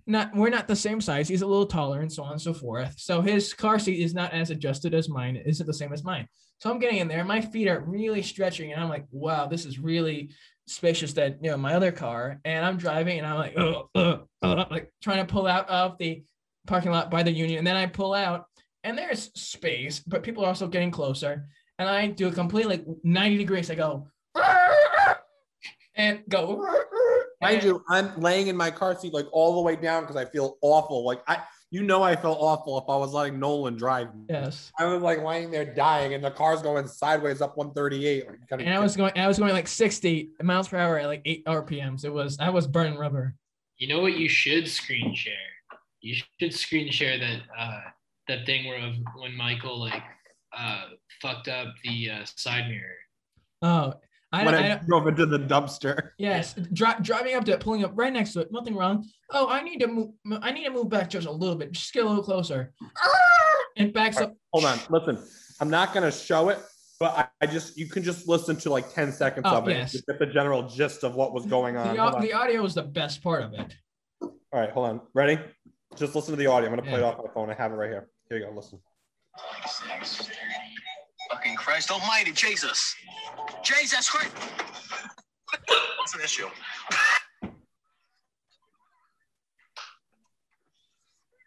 not we're not the same size. He's a little taller and so on and so forth. So his car seat is not as adjusted as mine. Isn't the same as mine. So I'm getting in there. My feet are really stretching, and I'm like, wow, this is really spacious. That you know my other car, and I'm driving, and I'm like, oh, oh, oh, like trying to pull out of the parking lot by the Union, and then I pull out, and there's space, but people are also getting closer, and I do a complete like 90 degrees. I go and go Mind you, I'm laying in my car seat like all the way down because I feel awful. Like I, you know, I felt awful if I was letting Nolan drive me. Yes. I was like laying there dying, and the car's going sideways up 138. and I was going, I was going like 60 miles per hour at like eight RPMs. It was, I was burning rubber. You know what? You should screen share. You should screen share that uh that thing where of when Michael like uh fucked up the uh, side mirror. Oh, I, when I, I drove into the dumpster. Yes, dri- driving up to it, pulling up right next to it, nothing wrong. Oh, I need to move. I need to move back just a little bit. Just get a little closer. Ah! And backs right, up. Hold on, listen. I'm not gonna show it, but I, I, just you can just listen to like 10 seconds oh, of it yes. to get the general gist of what was going on. The, on. the audio was the best part of it. All right, hold on. Ready? Just listen to the audio. I'm gonna play yeah. it off my phone. I have it right here. Here you go. Listen. Fucking Christ Almighty, Jesus, Jesus Christ. What's an issue?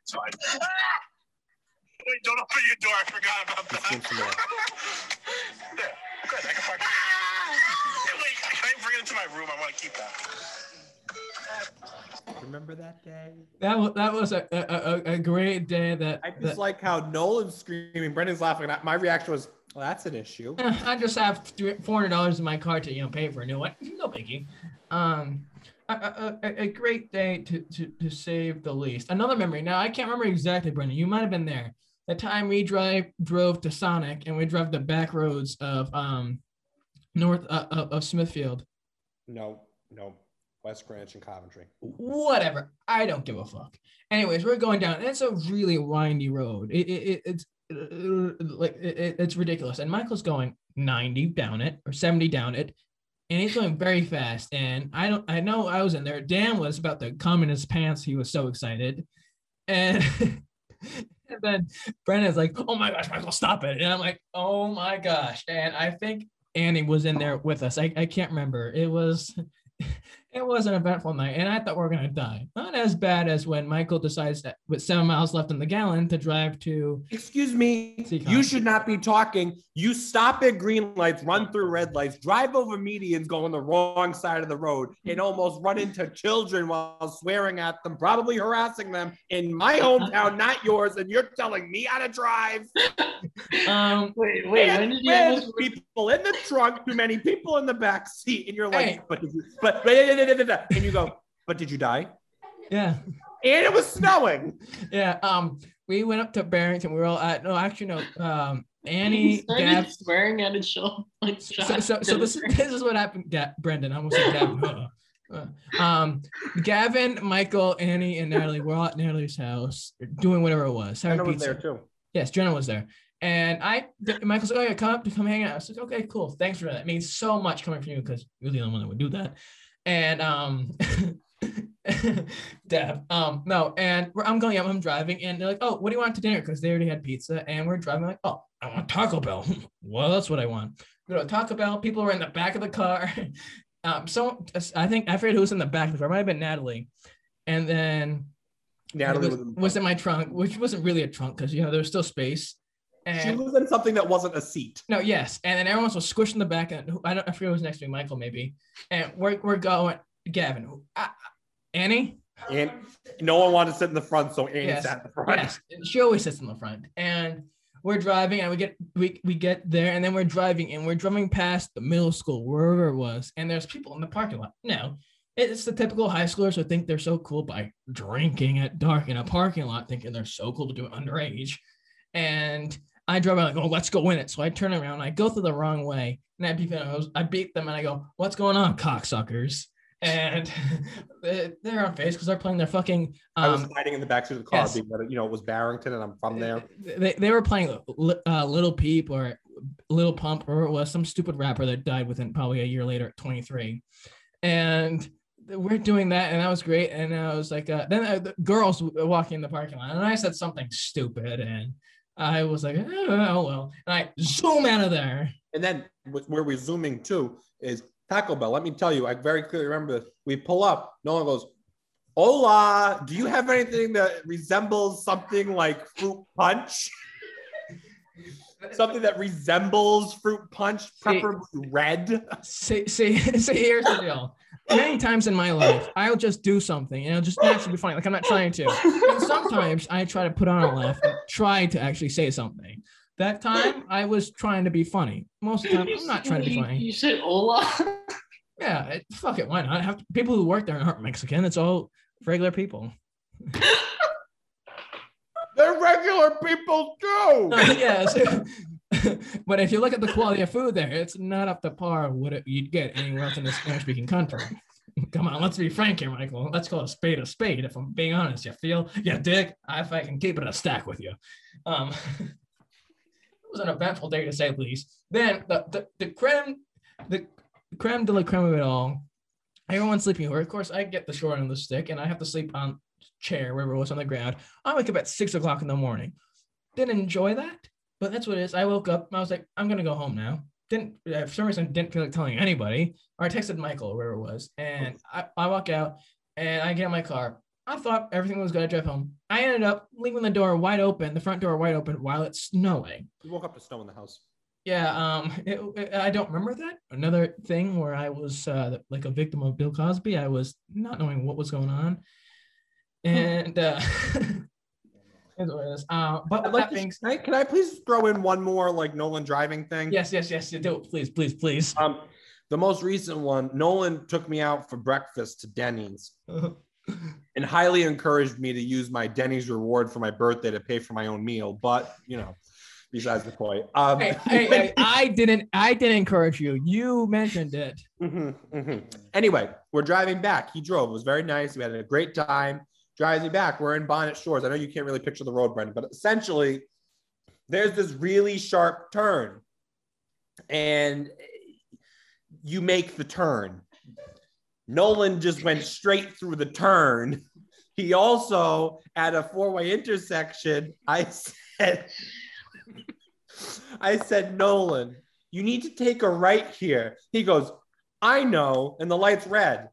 It's fine. Wait, don't open your door. I forgot about that. there. Good. I can park. Ah! Wait, can I bring it into my room? I want to keep that. Remember that day? That was that was a, a, a great day. That I just that, like how Nolan's screaming, Brendan's laughing. My reaction was, "Well, that's an issue." <laughs> I just have four hundred dollars in my car to you know pay for a new one. <laughs> No biggie. Um, a, a, a, great day to, to to save the least. Another memory. Now I can't remember exactly, Brendan. You might have been there the time we drive drove to Sonic and we drove the back roads of um north uh, of Smithfield. No, no, West Greenwich and Coventry. Whatever. I don't give a fuck. Anyways, we're going down. It's a really windy road. It, it, it it's uh, like it, it's ridiculous. And Michael's going 90 down it or 70 down it. And he's going very fast. And I don't I know I was in there. Dan was about to come in his pants. He was so excited. And <laughs> and then Brendan's like, "Oh my gosh, Michael, stop it!" And I'm like, "Oh my gosh!" And I think Annie was in there with us. I, I can't remember. It was <laughs> it was an eventful night, and I thought we are gonna die. Not as bad as when Michael decides that with seven miles left in the gallon to drive to. Excuse me, you should not be talking. You stop at green lights, run through red lights, drive over medians, go on the wrong side of the road, and almost run into children while swearing at them, probably harassing them in my hometown, not yours. And you're telling me how to drive. <laughs> Um, wait, wait, and, when did you people in the trunk, too many people in the back seat, and you're like, hey. but, but, but and you go, but did you die? Yeah. And it was snowing. <laughs> Yeah. Um, we went up to Barrington. We were all at no, actually no. Um, Annie, Gab, swearing at his show. Like, so, so, so this is this is what happened, Ga- Brendan. I almost said Gavin. um, Gavin, Michael, Annie, and Natalie were all at Natalie's house doing whatever it was. Jenna was there too. Yes, Jenna was there. And I, Michael said, "Oh yeah, come up to come hang out." I said, "Okay, cool. Thanks for that. It means so much coming from you because you're the only one that would do that." And um <laughs> Deb. Um, no, and I'm going up, I'm driving, and they're like, Oh, what do you want to dinner? Because they already had pizza, and we're driving like, Oh, I want Taco Bell. <laughs> well, that's what I want. Go to Taco Bell, people were in the back of the car. <laughs> um, so I think I forget who was in the back of the car, it might have been Natalie. And then Natalie was, was in my trunk, which wasn't really a trunk because you know there was still space. And, she was in something that wasn't a seat. No, yes, and then everyone was squished in the back, and I don't, I forget who was next to me, Michael maybe, and we're we're going, Gavin, uh, Annie, and no one wanted to sit in the front, so Annie yes, sat in the front. Yes, she always sits in the front, and we're driving, and we get we we get there, and then we're driving, and we're driving past the middle school, wherever it was, and there's people in the parking lot. No, it's the typical high schoolers who think they're so cool by drinking at dark in a parking lot, thinking they're so cool to do it underage, and I drove out like, oh, let's go in it. So I turn around, I go through the wrong way, and I beat them. I beat them, and I go, "What's going on, cocksuckers?" And <laughs> they're on face because they're playing their fucking. Um, I was um, hiding in the back seat of the car, yes. being that you know it was Barrington, and I'm from there. They, they were playing uh, Little Peep or Little Pump, or it was some stupid rapper that died within probably a year later at 23, and we're doing that, and that was great. And I was like, uh, then uh, the girls walking in the parking lot, and I said something stupid, and I was like, oh, oh well. And I zoom out of there. And then where we're zooming to is Taco Bell. Let me tell you, I very clearly remember this. We pull up, no one goes, Hola, do you have anything that resembles something like fruit punch? something that resembles fruit punch, preferably red. See, see, <laughs> see, here's the deal many times in my life, I'll just do something and it'll just naturally be funny. Like I'm not trying to. And sometimes I try to put on a laugh and try to actually say something. That time I was trying to be funny. Most of the time, I'm not trying to be funny. You said hola. Yeah, it, fuck it. Why not? I have to, people who work there aren't Mexican. It's all regular people. <laughs> They're regular people too. Uh, <laughs> yes. <laughs> but if you look at the quality of food there, it's not up to par what you'd get anywhere else in a Spanish speaking country. <laughs> Come on, let's be frank here, Michael. Let's call a spade a spade. If I'm being honest, you feel, yeah, Dick, if I can keep it a stack with you. Um, <laughs> it was an eventful day to say the least. Then the the, the creme, the creme de la creme of it all. Everyone's sleeping over. Of course, I get the short end of the stick, and I have to sleep on chair wherever it was on the ground. I wake up at six o'clock in the morning. Didn't enjoy that, but that's what it is. I woke up. I was like, I'm gonna go home now. Didn't for some reason didn't feel like telling anybody. Or I texted Michael or wherever it was, and I, I walk out and I get in my car. I thought everything was gonna drive home. I ended up leaving the door wide open, the front door wide open, while it's snowing. You woke up to snow in the house. Yeah, um, it, it, I don't remember that. Another thing where I was uh, like a victim of Bill Cosby. I was not knowing what was going on, and uh, <laughs> uh but like to, can, I, can I please throw in one more like Nolan driving thing? Yes, yes, yes. You do. Please, please, please. Um, the most recent one, Nolan took me out for breakfast to Denny's. <laughs> and highly encouraged me to use my Denny's reward for my birthday to pay for my own meal. But you know, besides the point. Um, hey, hey, hey, <laughs> I didn't. I didn't encourage you. You mentioned it. Mm-hmm, mm-hmm. Anyway, we're driving back. He drove. It was very nice. We had a great time. Driving back. We're in Bonnet Shores. I know you can't really picture the road, Brendan, but essentially, there's this really sharp turn, and you make the turn. Nolan just went straight through the turn. He also at a four-way intersection. I said, I said, Nolan, you need to take a right here. He goes, I know, and the light's red.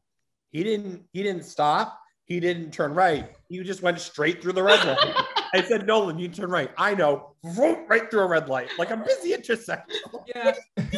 He didn't. He didn't stop. He didn't turn right. He just went straight through the red light. <laughs> I said, Nolan, you turn right. I know, right through a red light, like a busy intersection. Yeah. <laughs>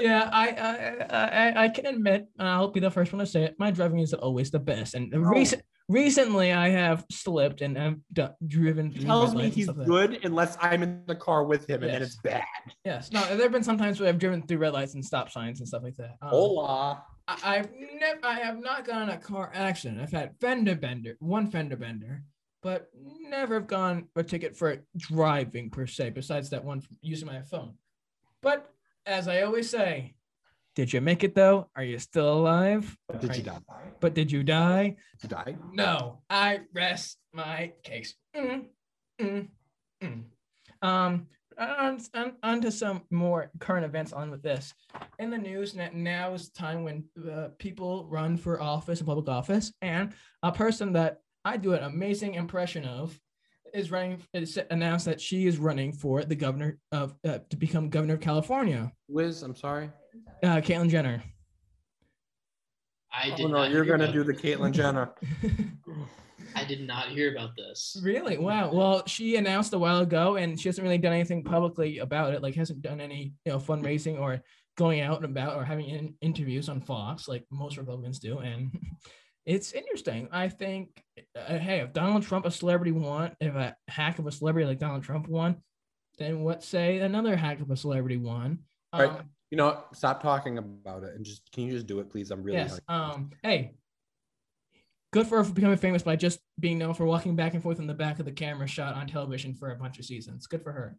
yeah, I, I, I, I can admit, I'll be the first one to say it. My driving isn't always the best, and oh. recent, recently I have slipped and I've done, driven. He tells me he's good unless I'm in the car with him, yes. and then it's bad. Yes, no, there have been some times where I've driven through red lights and stop signs and stuff like that. Um, Hola. I, have never, I have not gotten a car accident. I've had fender bender, one fender bender, but never have gone a ticket for driving per se. Besides that one using my phone, but as I always say, did you make it though? Are you still alive? But did you die? But did you die? Did you die? No, I rest my case. Mm, mm, mm. Um, on, on, on to some more current events on with this. In the news, now is the time when uh, people run for office and public office, and a person that I do an amazing impression of is running is announced that she is running for the governor of uh, to become governor of California. Wiz, I'm sorry. Uh, Caitlyn Jenner. I did. Oh, no, you're gonna do the Caitlyn Jenner. <laughs> I did not hear about this. Really? Wow. Well, she announced a while ago, and she hasn't really done anything publicly about it. Like, hasn't done any, you know, fundraising or going out and about or having in- interviews on Fox, like most Republicans do. And <laughs> it's interesting. I think, uh, hey, if Donald Trump, a celebrity, won, if a hack of a celebrity like Donald Trump won, then what say another hack of a celebrity won? Um, All right. Um, you know, stop talking about it and just can you just do it, please? I'm really yes. Um. Hey, good for her for becoming famous by just being known for walking back and forth in the back of the camera shot on television for a bunch of seasons. Good for her.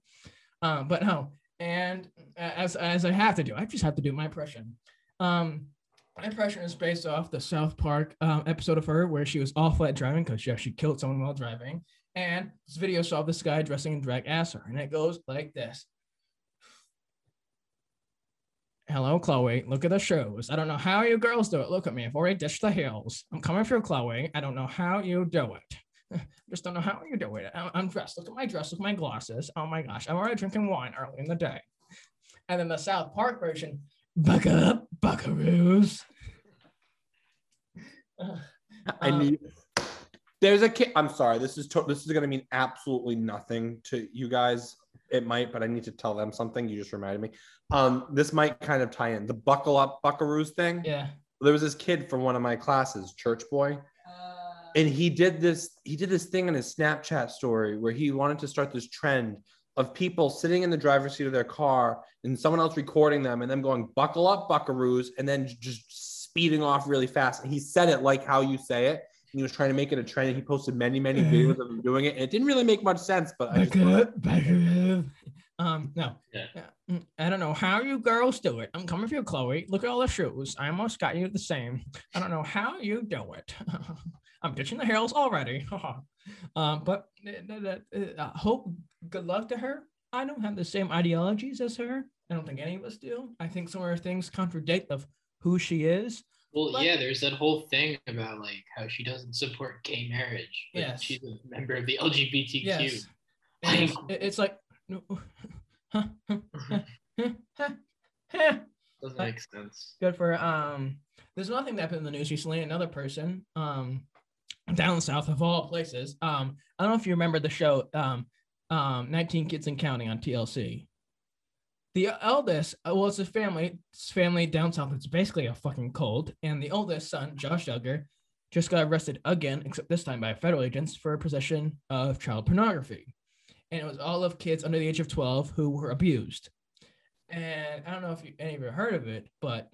Um. But no. And as as I have to do, I just have to do my impression. Um. My impression is based off the South Park um, episode of her where she was awful at driving because she actually killed someone while driving. And this video saw this guy dressing in drag ass her, and it goes like this. Hello, Chloe. Look at the shoes. I don't know how you girls do it. Look at me. I've already ditched the heels. I'm coming for you, Chloe. I don't know how you do it. <laughs> Just don't know how you do it. I'm dressed. Look at my dress. Look at my glasses. Oh my gosh. I'm already drinking wine early in the day. And then the South Park version Buck up, buckaroos. I um, need. There's a kid. I'm sorry. This is to, this is gonna mean absolutely nothing to you guys. It might, but I need to tell them something. You just reminded me. Um, this might kind of tie in the buckle up buckaroos thing. Yeah. There was this kid from one of my classes, church boy, uh, and he did this. He did this thing in his Snapchat story where he wanted to start this trend of people sitting in the driver's seat of their car and someone else recording them and them going buckle up buckaroos and then just speeding off really fast and he said it like how you say it and he was trying to make it a trend and he posted many many videos of him doing it and it didn't really make much sense but I just buckaroo. um no yeah. Mm, I don't know how you girls do it. I'm coming for you, Chloe. Look at all the shoes. I almost got you the same. I don't know how you do it. <laughs> I'm ditching the heels already. um, <laughs> but uh, uh, uh, hope good luck to her. I don't have the same ideologies as her. I don't think any of us do. I think some of her things contradict of who she is. Well, but, yeah, there's that whole thing about like how she doesn't support gay marriage. Yes. She's a member of the LGBTQ. Yes. it's, <laughs> it's like <laughs> doesn't make sense. Good for um there's nothing that happened in the news recently. Another person, um, down south of all places. Um, I don't know if you remember the show, um, um, 19 Kids and Counting on TLC. The eldest, uh, well, it's a family, family down south. It's basically a fucking cold. And the oldest son, Josh Duggar, just got arrested again, except this time by federal agents for possession of child pornography. And it was all of kids under the age of 12 who were abused. And I don't know if you, any of you heard of it, but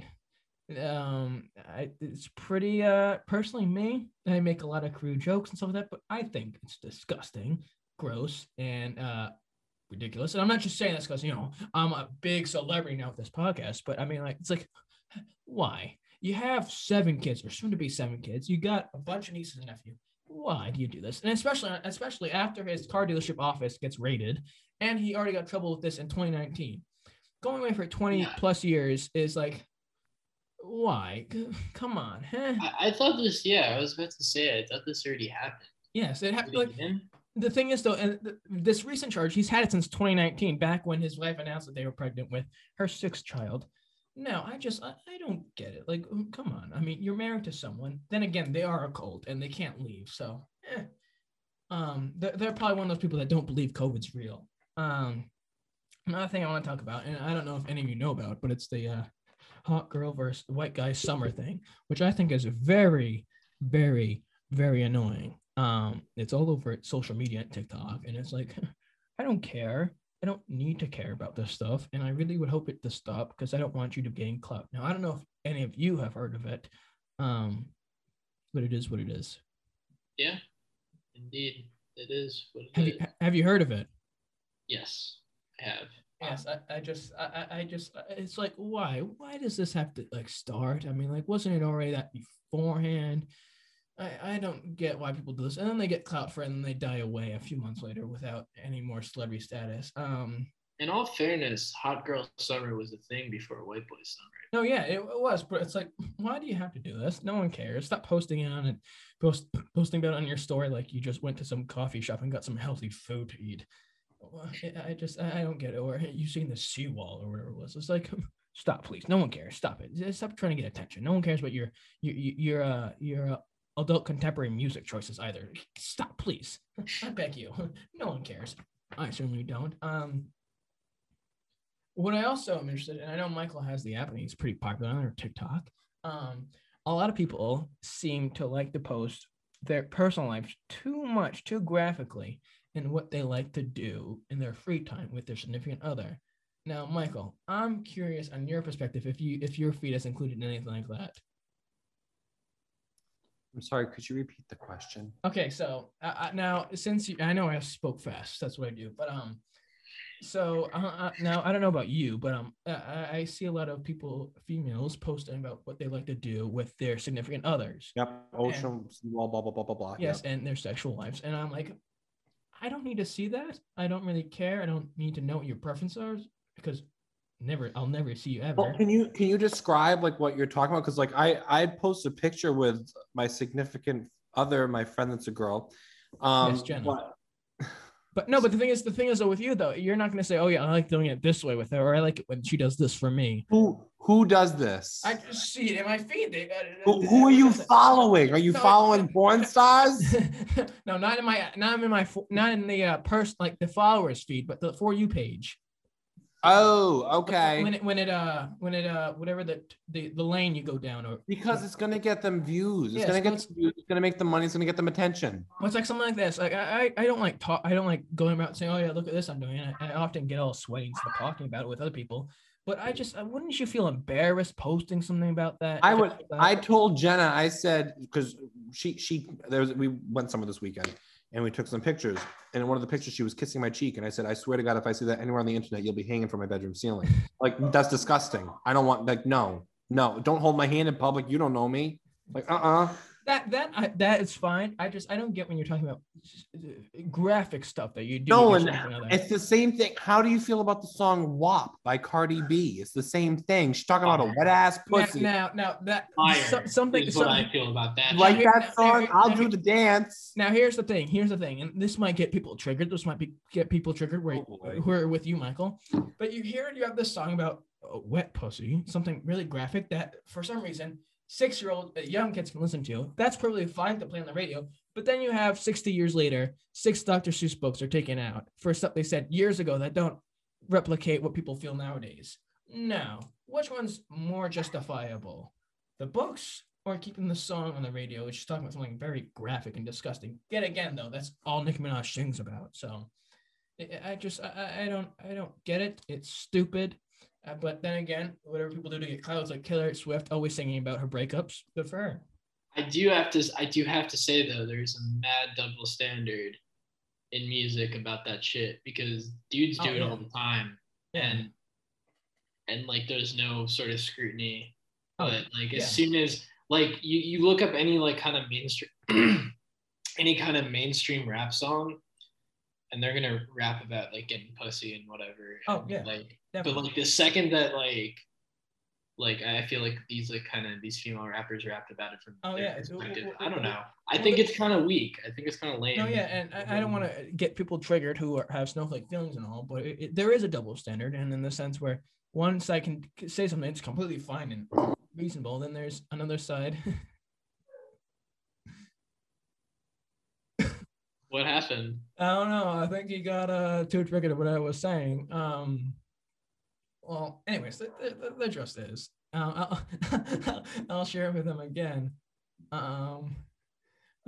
um I, it's pretty uh personally me i make a lot of crude jokes and stuff like that but i think it's disgusting gross and uh ridiculous and i'm not just saying this because you know i'm a big celebrity now with this podcast but i mean like it's like why you have seven kids or soon to be seven kids you got a bunch of nieces and nephews why do you do this and especially especially after his car dealership office gets raided and he already got trouble with this in 2019 going away for 20 yeah. plus years is like why? Come on. Huh? I, I, thought this, yeah, I was about to say, I thought this already happened. Yes, it happened. Like, the thing is, though, and this recent charge, he's had it since 2019, back when his wife announced that they were pregnant with her sixth child. No, I just, I, I don't get it. Like, mm, come on. I mean, you're married to someone. Then again, they are a cult and they can't leave. So, eh. um, they're, they're probably one of those people that don't believe COVID's real. Um, another thing I want to talk about, and I don't know if any of you know about, but it's the uh, hot girl versus white guy summer thing, which I think is very, very, very annoying. Um, it's all over social media and TikTok, and it's like, <laughs> I don't care. I don't need to care about this stuff, and I really would hope it to stop because I don't want you to gain clout. Now, I don't know if any of you have heard of it, um, but it is what it is. Yeah, indeed, it is what it have is. You, have you heard of it? Yes, I have. Yes, I, I just, I, I just, it's like, why, why does this have to like start? I mean, like, wasn't it already that beforehand? I, I don't get why people do this, and then they get clout for it, and then they die away a few months later without any more celebrity status. Um, in all fairness, hot girl summer was a thing before white boy summer. No, yeah, it, it was, but it's like, why do you have to do this? No one cares. Stop posting it on it, post posting about it on your story like you just went to some coffee shop and got some healthy food to eat. I just I don't get it. Or you seen the seawall or whatever it was. It's like <laughs> stop, please. No one cares. Stop it. Stop trying to get attention. No one cares about your your your uh your uh, adult contemporary music choices either. Stop, please. I beg you. No one cares. I certainly don't. Um. What I also am interested in, I know Michael has the app and he's pretty popular on TikTok. Um, a lot of people seem to like to post their personal lives too much, too graphically, and what they like to do in their free time with their significant other. Now, Michael, I'm curious on your perspective if you if your feed has included anything like that. I'm sorry, could you repeat the question? Okay, so uh, now since you, I know I spoke fast, that's what I do, but um, so uh, uh, now I don't know about you, but um, I, I, see a lot of people, females, posting about what they like to do with their significant others. Yep, ocean, blah blah blah blah blah blah. Yes, yep. and their sexual lives, and I'm like, I don't need to see that. I don't really care. I don't need to know what your preferences are because never I'll never see you ever. Well, can you can you describe like what you're talking about? Because like I I post a picture with my significant other, my friend that's a girl. Um, yes, Jenna. But, <laughs> but no, but the thing is, the thing is though with you though, you're not gonna say, oh yeah, I like doing it this way with her, or I like it when she does this for me. Who who does this? I just see it in my feed. They, who, who are you following? Are you no, following porn stars? <laughs> no, not in my not in my not in the uh, person like the followers feed, but the for you page. Oh, okay. When it when it uh when it uh whatever the the, the lane you go down or because it's gonna get them views. It's yeah, gonna so get views. It's gonna make them money. It's gonna get them attention. Well, it's like something like this. Like I I don't like talk. I don't like going about saying, oh yeah, look at this I'm doing. I, I often get all sweaty and talking about it with other people. But I just uh, wouldn't you feel embarrassed posting something about that? I would. I told Jenna. I said because she she there was we went somewhere this weekend and we took some pictures. And in one of the pictures, she was kissing my cheek, and I said, "I swear to God, if I see that anywhere on the internet, you'll be hanging from my bedroom ceiling." <laughs> Like that's disgusting. I don't want like no, no, don't hold my hand in public. You don't know me. Like uh uh-uh. uh that that I, that is fine. I just I don't get when you're talking about uh, graphic stuff that you do. Nolan, it's the same thing. How do you feel about the song "WAP" by Cardi B? It's the same thing. She's talking about a wet ass pussy. Now, now, now that so, something. Is what something, I feel about that. Like that song, now, I'll now, do the dance. Now here's the thing. Here's the thing, and this might get people triggered. This might be get people triggered. Where, oh who are with you, Michael? But you hear you have this song about a wet pussy, something really graphic that for some reason six year old uh, young kids can listen to. That's perfectly fine to play on the radio. But then you have 60 years later, six Dr. Seuss books are taken out for stuff they said years ago that don't replicate what people feel nowadays. No, which one's more justifiable? The books or keeping the song on the radio, which is talking about something very graphic and disgusting. Yet again, though, that's all Nicki Minaj sings about. So I just I, I don't I don't get it. It's stupid. Uh, but then again, whatever people do to get clouds, like Taylor Swift always singing about her breakups, good for her. I do have to I do have to say though, there's a mad double standard in music about that shit because dudes oh, do oh, it yeah. all the time. And and like there's no sort of scrutiny. Oh, but like as yeah. soon as like you, you look up any like kind of mainstream <clears throat> any kind of mainstream rap song and they're gonna rap about like getting pussy and whatever. Oh yeah. Like Definitely. but like the second that like like I feel like these like kind of these female rappers rapped about it from oh yeah perspective. I don't know. I think it's kind of weak. I think it's kind of lame. No, yeah, and I, I don't want to get people triggered who are, have snowflake feelings and all, but it, it, there is a double standard, and in the sense where one side can say something it's completely fine and reasonable, then there's another side <laughs> What happened? I don't know. I think he got uh, too triggered at what I was saying. Um, well, anyways, the, the, the just is. Um, I'll, <laughs> I'll share it with him again. Um,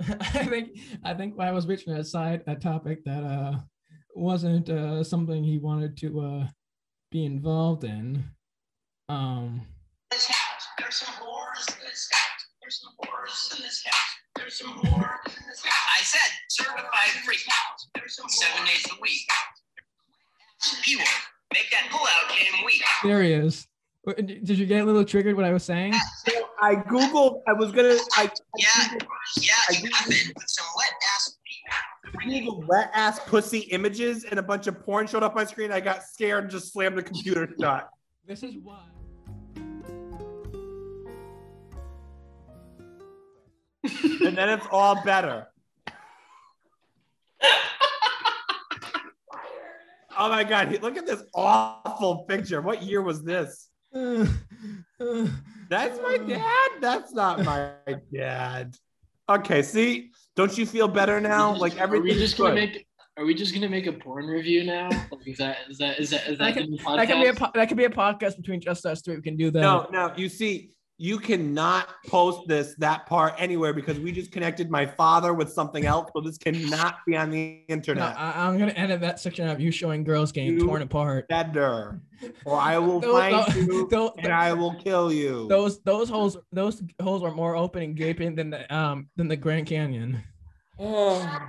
<laughs> I think I think I was reaching a side a topic that uh wasn't uh something he wanted to uh be involved in. Um. This house, there's some whores in this house. There's some whores in this house. There's some whores in this house. I said certified free. Seven days a week. P-word. Make that pull out game week. There he is. Did you get a little triggered what I was saying? I googled. I was gonna. I, yeah, Googled, yeah. I Googled, with some wet ass. Googled wet ass pussy images and a bunch of porn showed up on my screen. I got scared and just slammed the computer shut. This is why. and then it's all better. Oh my god, look at this awful picture. What year was this? That's my dad. That's not my dad. Okay, see, don't you feel better now? Like everything. Are we just gonna make? Are we just gonna make a porn review now? Like, is that is that is that is that, that, can, that can be a that can be a podcast between just us three. We can do that. No, no. You see, you cannot post this that part anywhere because we just connected my father with something else so this cannot be on the internet. No, I, am gonna edit that section of you showing girls getting you torn apart. better or i will those, find those, you <laughs> those, and i will kill you. Those those holes those holes are more open and gaping than the um than the grand canyon. Oh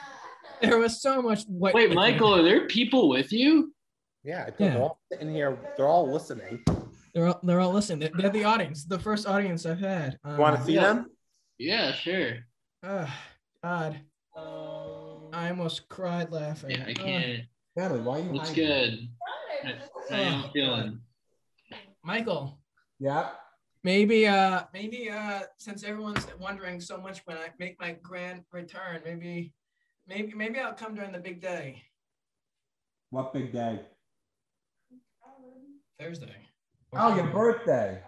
<sighs> there was so much wait michael are there people with you? Yeah, yeah. they're all sitting here they're all listening they're all, they're all listening. They're, they're the audience, the first audience I've had. Um, Want to see yeah. them? Yeah, sure. Uh, God, I almost cried laughing. Yeah, I can't. Uh, Natalie, why are you? It's good. How am feeling? Michael. Yeah. Maybe, uh, maybe, uh, since everyone's wondering so much when I make my grand return, maybe, maybe, maybe I'll come during the big day. What big day? Thursday. Oh, your birthday.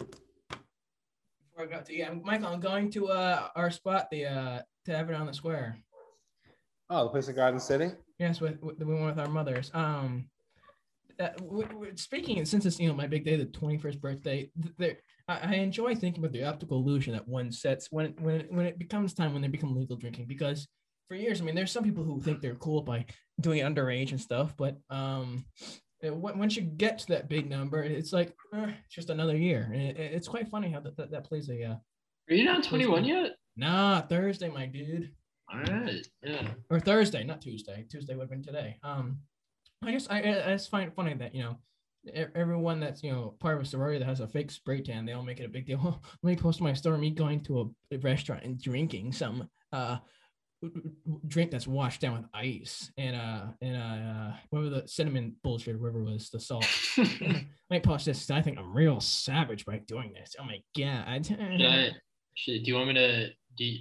Before I got to yeah, Michael, I'm going to uh our spot, the uh to have it on the square. Oh, the place in Garden City. Yes, with, with we went with our mothers. Um, uh, w- w- speaking since it's you know my big day, the 21st birthday, there I, I enjoy thinking about the optical illusion that one sets when when when it becomes time when they become legal drinking because for years, I mean, there's some people who think they're cool by doing it underage and stuff, but um, once you get to that big number, it's like eh, just another year. And it, it's quite funny how that, that, that plays a. Uh, Are you not 21 yet? Nah, Thursday, my dude. All right. Yeah. Or Thursday, not Tuesday. Tuesday would have been today. Um, I just I, I just find it funny that you know everyone that's you know part of a sorority that has a fake spray tan, they all make it a big deal. <laughs> Let me post my story me going to a, restaurant and drinking some uh drink that's washed down with ice and uh and uh whatever the cinnamon bullshit, whatever was the salt. <laughs> might post this. I think I'm real savage by doing this. Oh my god. I, do you want me to do you,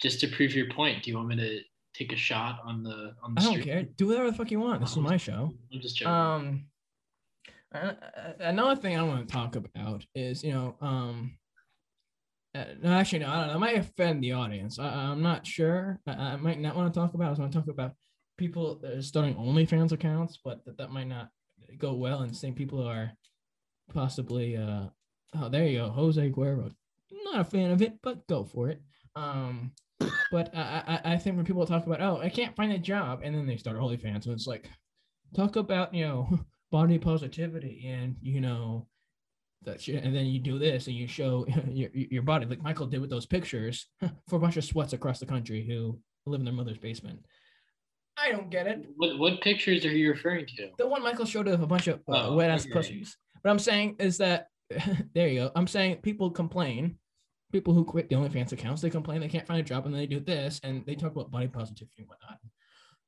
just to prove your point? Do you want me to take a shot on the on the? I don't street? care. Do whatever the fuck you want. This is my show. I'm just joking. Um another thing I want to talk about is, you know, um, uh, no, actually, no, I don't know. I might offend the audience. I, am not sure. I, I, might not want to talk about. I want to talk about people starting OnlyFans accounts, but that, that might not go well. And same people are possibly, uh, oh, there you go, Jose Guerrero. Not a fan of it, but go for it. Um, but I, I, I think when people talk about, oh, I can't find a job, and then they start OnlyFans, and it's like, talk about, you know, <laughs> body positivity and you know that shit, and then you do this and you show <laughs> your, your body like Michael did with those pictures <laughs> for a bunch of sweats across the country who live in their mother's basement. I don't get it. What what pictures are you referring to? The one Michael showed of a bunch of uh, oh, wet ass okay. pussies. What I'm saying is that <laughs> there you go. I'm saying people complain, people who quit the OnlyFans accounts, they complain they can't find a job and then they do this and they talk about body positivity and whatnot.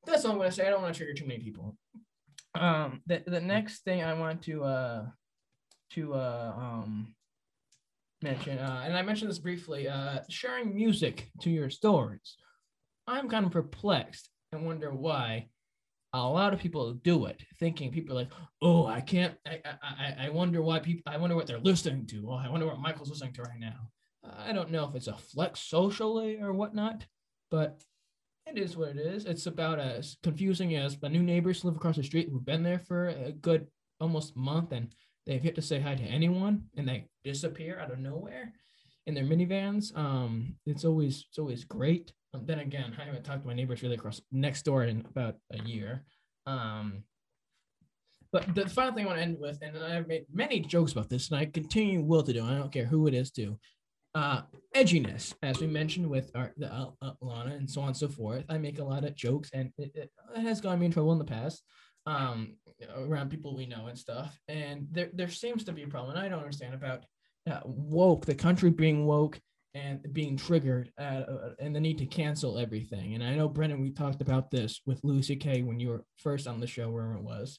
That's all I'm gonna say. I don't want to trigger too many people. Um, the the next thing I want to uh to uh um mention, uh, and I mentioned this briefly, uh, sharing music to your stories. I'm kind of perplexed and wonder why a lot of people do it, thinking people are like, oh, I can't. I, I I wonder why people. I wonder what they're listening to. Well, I wonder what Michael's listening to right now. I don't know if it's a flex socially or whatnot, but it is what it is. It's about as confusing as the new neighbors live across the street who've been there for a good almost month and they've yet to say hi to anyone and they disappear out of nowhere in their minivans. Um, it's always it's always great. Um, then again, I haven't talked to my neighbors really across next door in about a year. Um, but the final thing I want to end with, and I've made many jokes about this, and I continue will to do. I don't care who it is to uh, edginess, as we mentioned with our the uh, uh, Lana and so on and so forth. I make a lot of jokes, and it, it, it, has gotten me in trouble in the past um, around people we know and stuff. And there there seems to be a problem, and I don't understand about uh, woke, the country being woke and being triggered, uh, uh, and the need to cancel everything. And I know Brendan, we talked about this with Louis C.K. when you were first on the show, wherever it was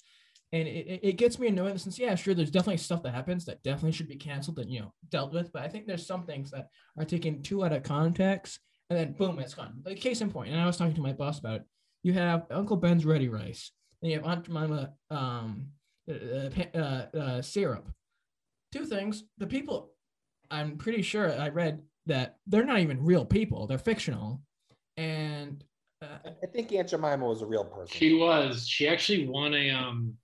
and it, it gets me annoyed sense, yeah, sure, there's definitely stuff that happens that definitely should be canceled and you know dealt with, but I think there's some things that are taken too out of context and then boom, it's gone. Like case in point, and I was talking to my boss about it. You have Uncle Ben's Ready Rice, and you have Aunt Jemima um, uh, uh, uh, syrup. Two things. The people, I'm pretty sure I read that they're not even real people; they're fictional, and uh, I think Aunt Jemima was a real person. She was. She actually won a um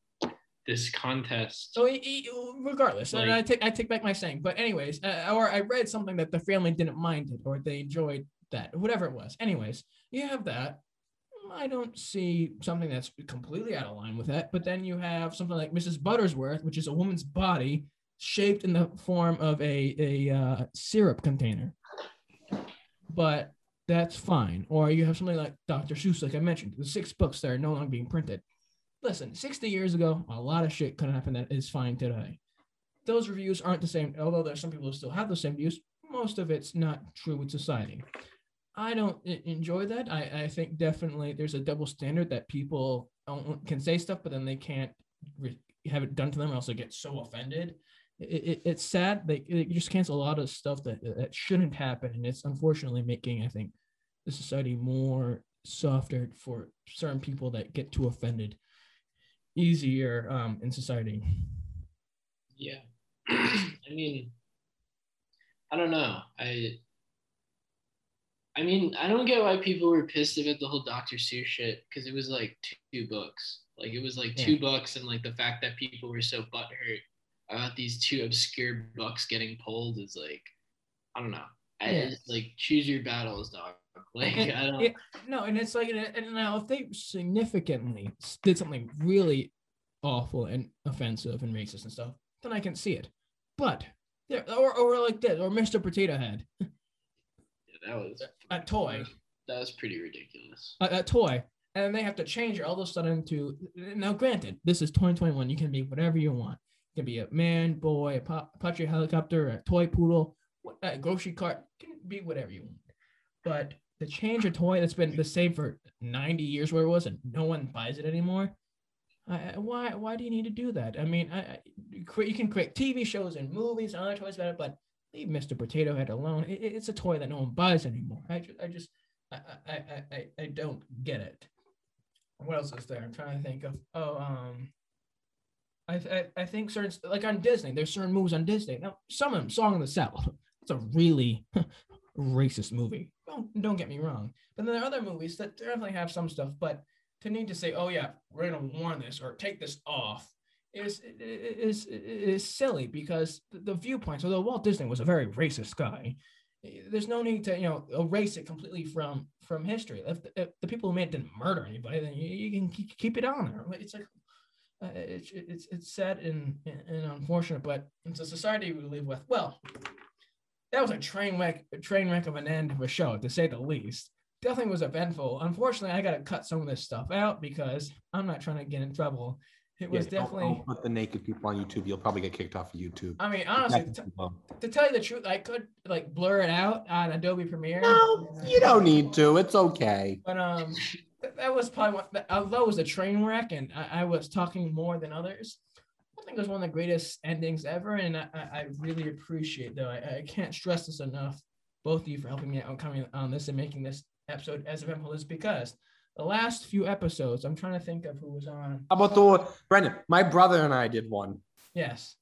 this contest. So regardless, like, I take I take back my saying. But anyways, uh, or I read something that the family didn't mind it, or they enjoyed that, whatever it was. Anyways, you have that. I don't see something that's completely out of line with that. But then you have something like Mrs. Buttersworth, which is a woman's body shaped in the form of a a uh, syrup container. But that's fine. Or you have something like Dr. Seuss, like I mentioned, the six books that are no longer being printed listen, 60 years ago, a lot of shit could have happened that is fine today. Those reviews aren't the same, although there's some people who still have the same views. Most of it's not true with society. I don't enjoy that. I, I think definitely there's a double standard that people can say stuff, but then they can't re- have it done to them, or else get so offended. It, it, it's sad. They, they just cancel a lot of stuff that that shouldn't happen, and it's unfortunately making I think the society more softer for certain people that get too offended easier um, in society. Yeah, <clears throat> I mean, I don't know. I I mean, I don't get why people were pissed about the whole Dr. Seuss shit because it was like two books. Like it was like two books, and like the fact that people were so butthurt about these two obscure books getting pulled is like, I don't know. I yeah. just, like choose your battles, dog. <laughs> Like and, I don't. It, no, and it's like, and now if they significantly did something really awful and offensive and racist and stuff, then I can see it. But or or like this, or Mr. Potato Head. <laughs> That was a toy. That was pretty ridiculous. A, a toy and then they have to change it all of a sudden to now. Granted, this is 2021. You can be whatever you want. You can be a man, boy, a Apache helicopter, a toy poodle, a grocery cart. You can be whatever you want. But to change a toy that's been the same for 90 years, where it was, and no one buys it anymore. I, why? Why do you need to do that? I mean, I, you can create TV shows and movies and other toys about it, but leave Mr. Potato Head alone. It, it's a toy that no one buys anymore. I, just, I just, I, I, I, I don't get it what else is there? I'm trying to think of. Oh, um, I, I, I think certain like on Disney, there's certain movies on Disney. Now, some of them, Song of the South, it's a really <laughs> racist movie. Don't don't get me wrong. But then there are other movies that definitely have some stuff. But to need to say, oh yeah, we're gonna warn this or take this off is is is silly because the viewpoints. Although Walt Disney was a very racist guy, there's no need to you know erase it completely from from history. If the, if the people who made it didn't murder anybody, then you, you can keep it on there. It's like uh, it's it's it's sad and, and unfortunate, but it's a society we live with. Well, that was a train wreck, a train wreck of an end of a show, to say the least. Definitely was eventful. Unfortunately, I got to cut some of this stuff out because I'm not trying to get in trouble it was yeah, definitely. Don't, don't put the naked people on YouTube. You'll probably get kicked off of YouTube. I mean, honestly, t- to tell you the truth, I could like blur it out on Adobe Premiere. No, you don't need to. It's okay. But um, that was probably what. Although it was a train wreck, and I, I was talking more than others. I think it was one of the greatest endings ever, and I, I really appreciate though. I, I can't stress this enough. Both of you for helping me out coming on this and making this episode as eventful as because the last few episodes, I'm trying to think of who was on. How about the Brendan? My brother and I did one. Yes,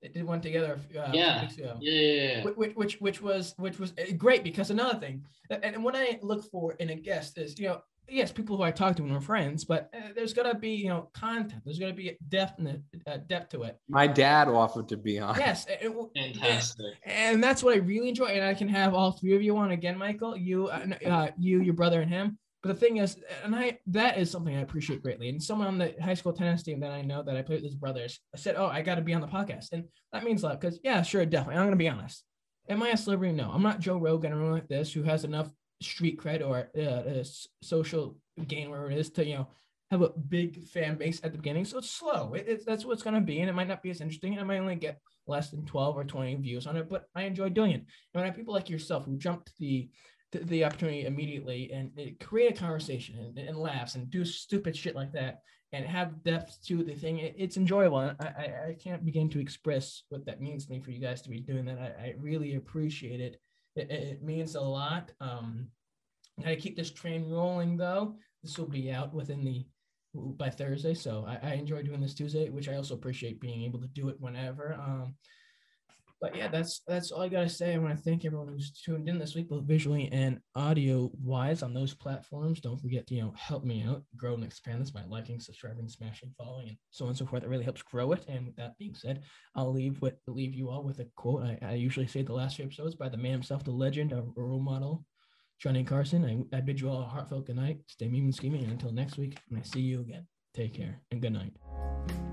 they did one together. Uh, yeah. Yeah, yeah, yeah. Which, which, which was which was uh, great because another thing, and what I look for in a guest is you know yes, people who I talk to and are friends, but uh, there's got to be, you know, content. There's got to be depth, uh, depth to it. My dad offered to be on. Yes. Fantastic. And, and, that's what I really enjoy. And I can have all three of you on again, Michael, you, uh, uh you, your brother and him. But the thing is, and I that is something I appreciate greatly. And someone on the high school tennis team that I know that I played with his brothers I said, "Oh, I got to be on the podcast," and that means a lot. Because yeah, sure, definitely. I'm gonna be honest. Am I a celebrity? No, I'm not Joe Rogan or anyone like this who has enough street cred or uh, social gain, where it is, to you know have a big fan base at the beginning. So it's slow. It, it's that's what it's gonna be, and it might not be as interesting. And I might only get less than 12 or 20 views on it, but I enjoy doing it. And when I have people like yourself who jump to the the, the opportunity immediately and create a conversation and, and, laughs and do stupid shit like that and have depth to the thing. It, it's enjoyable. I, I, I can't begin to express what that means to me for you guys to be doing that. I, I really appreciate it. It, it means a lot. Um, I keep this train rolling though. This will be out within the by Thursday. So I, I enjoy doing this Tuesday, which I also appreciate being able to do it whenever. Um, but yeah, that's that's all I gotta say. I want to thank everyone who's tuned in this week, both visually and audio wise on those platforms. Don't forget to you know help me out, grow and expand this by liking, subscribing, smashing, following, and so on and so forth. That really helps grow it. And with that being said, I'll leave with leave you all with a quote. I, I usually say the last few episodes by the man himself, the legend, a role model, Johnny Carson. I, I bid you all a heartfelt good night. Stay mean and scheming. And until next week, when I see you again, take care and good night.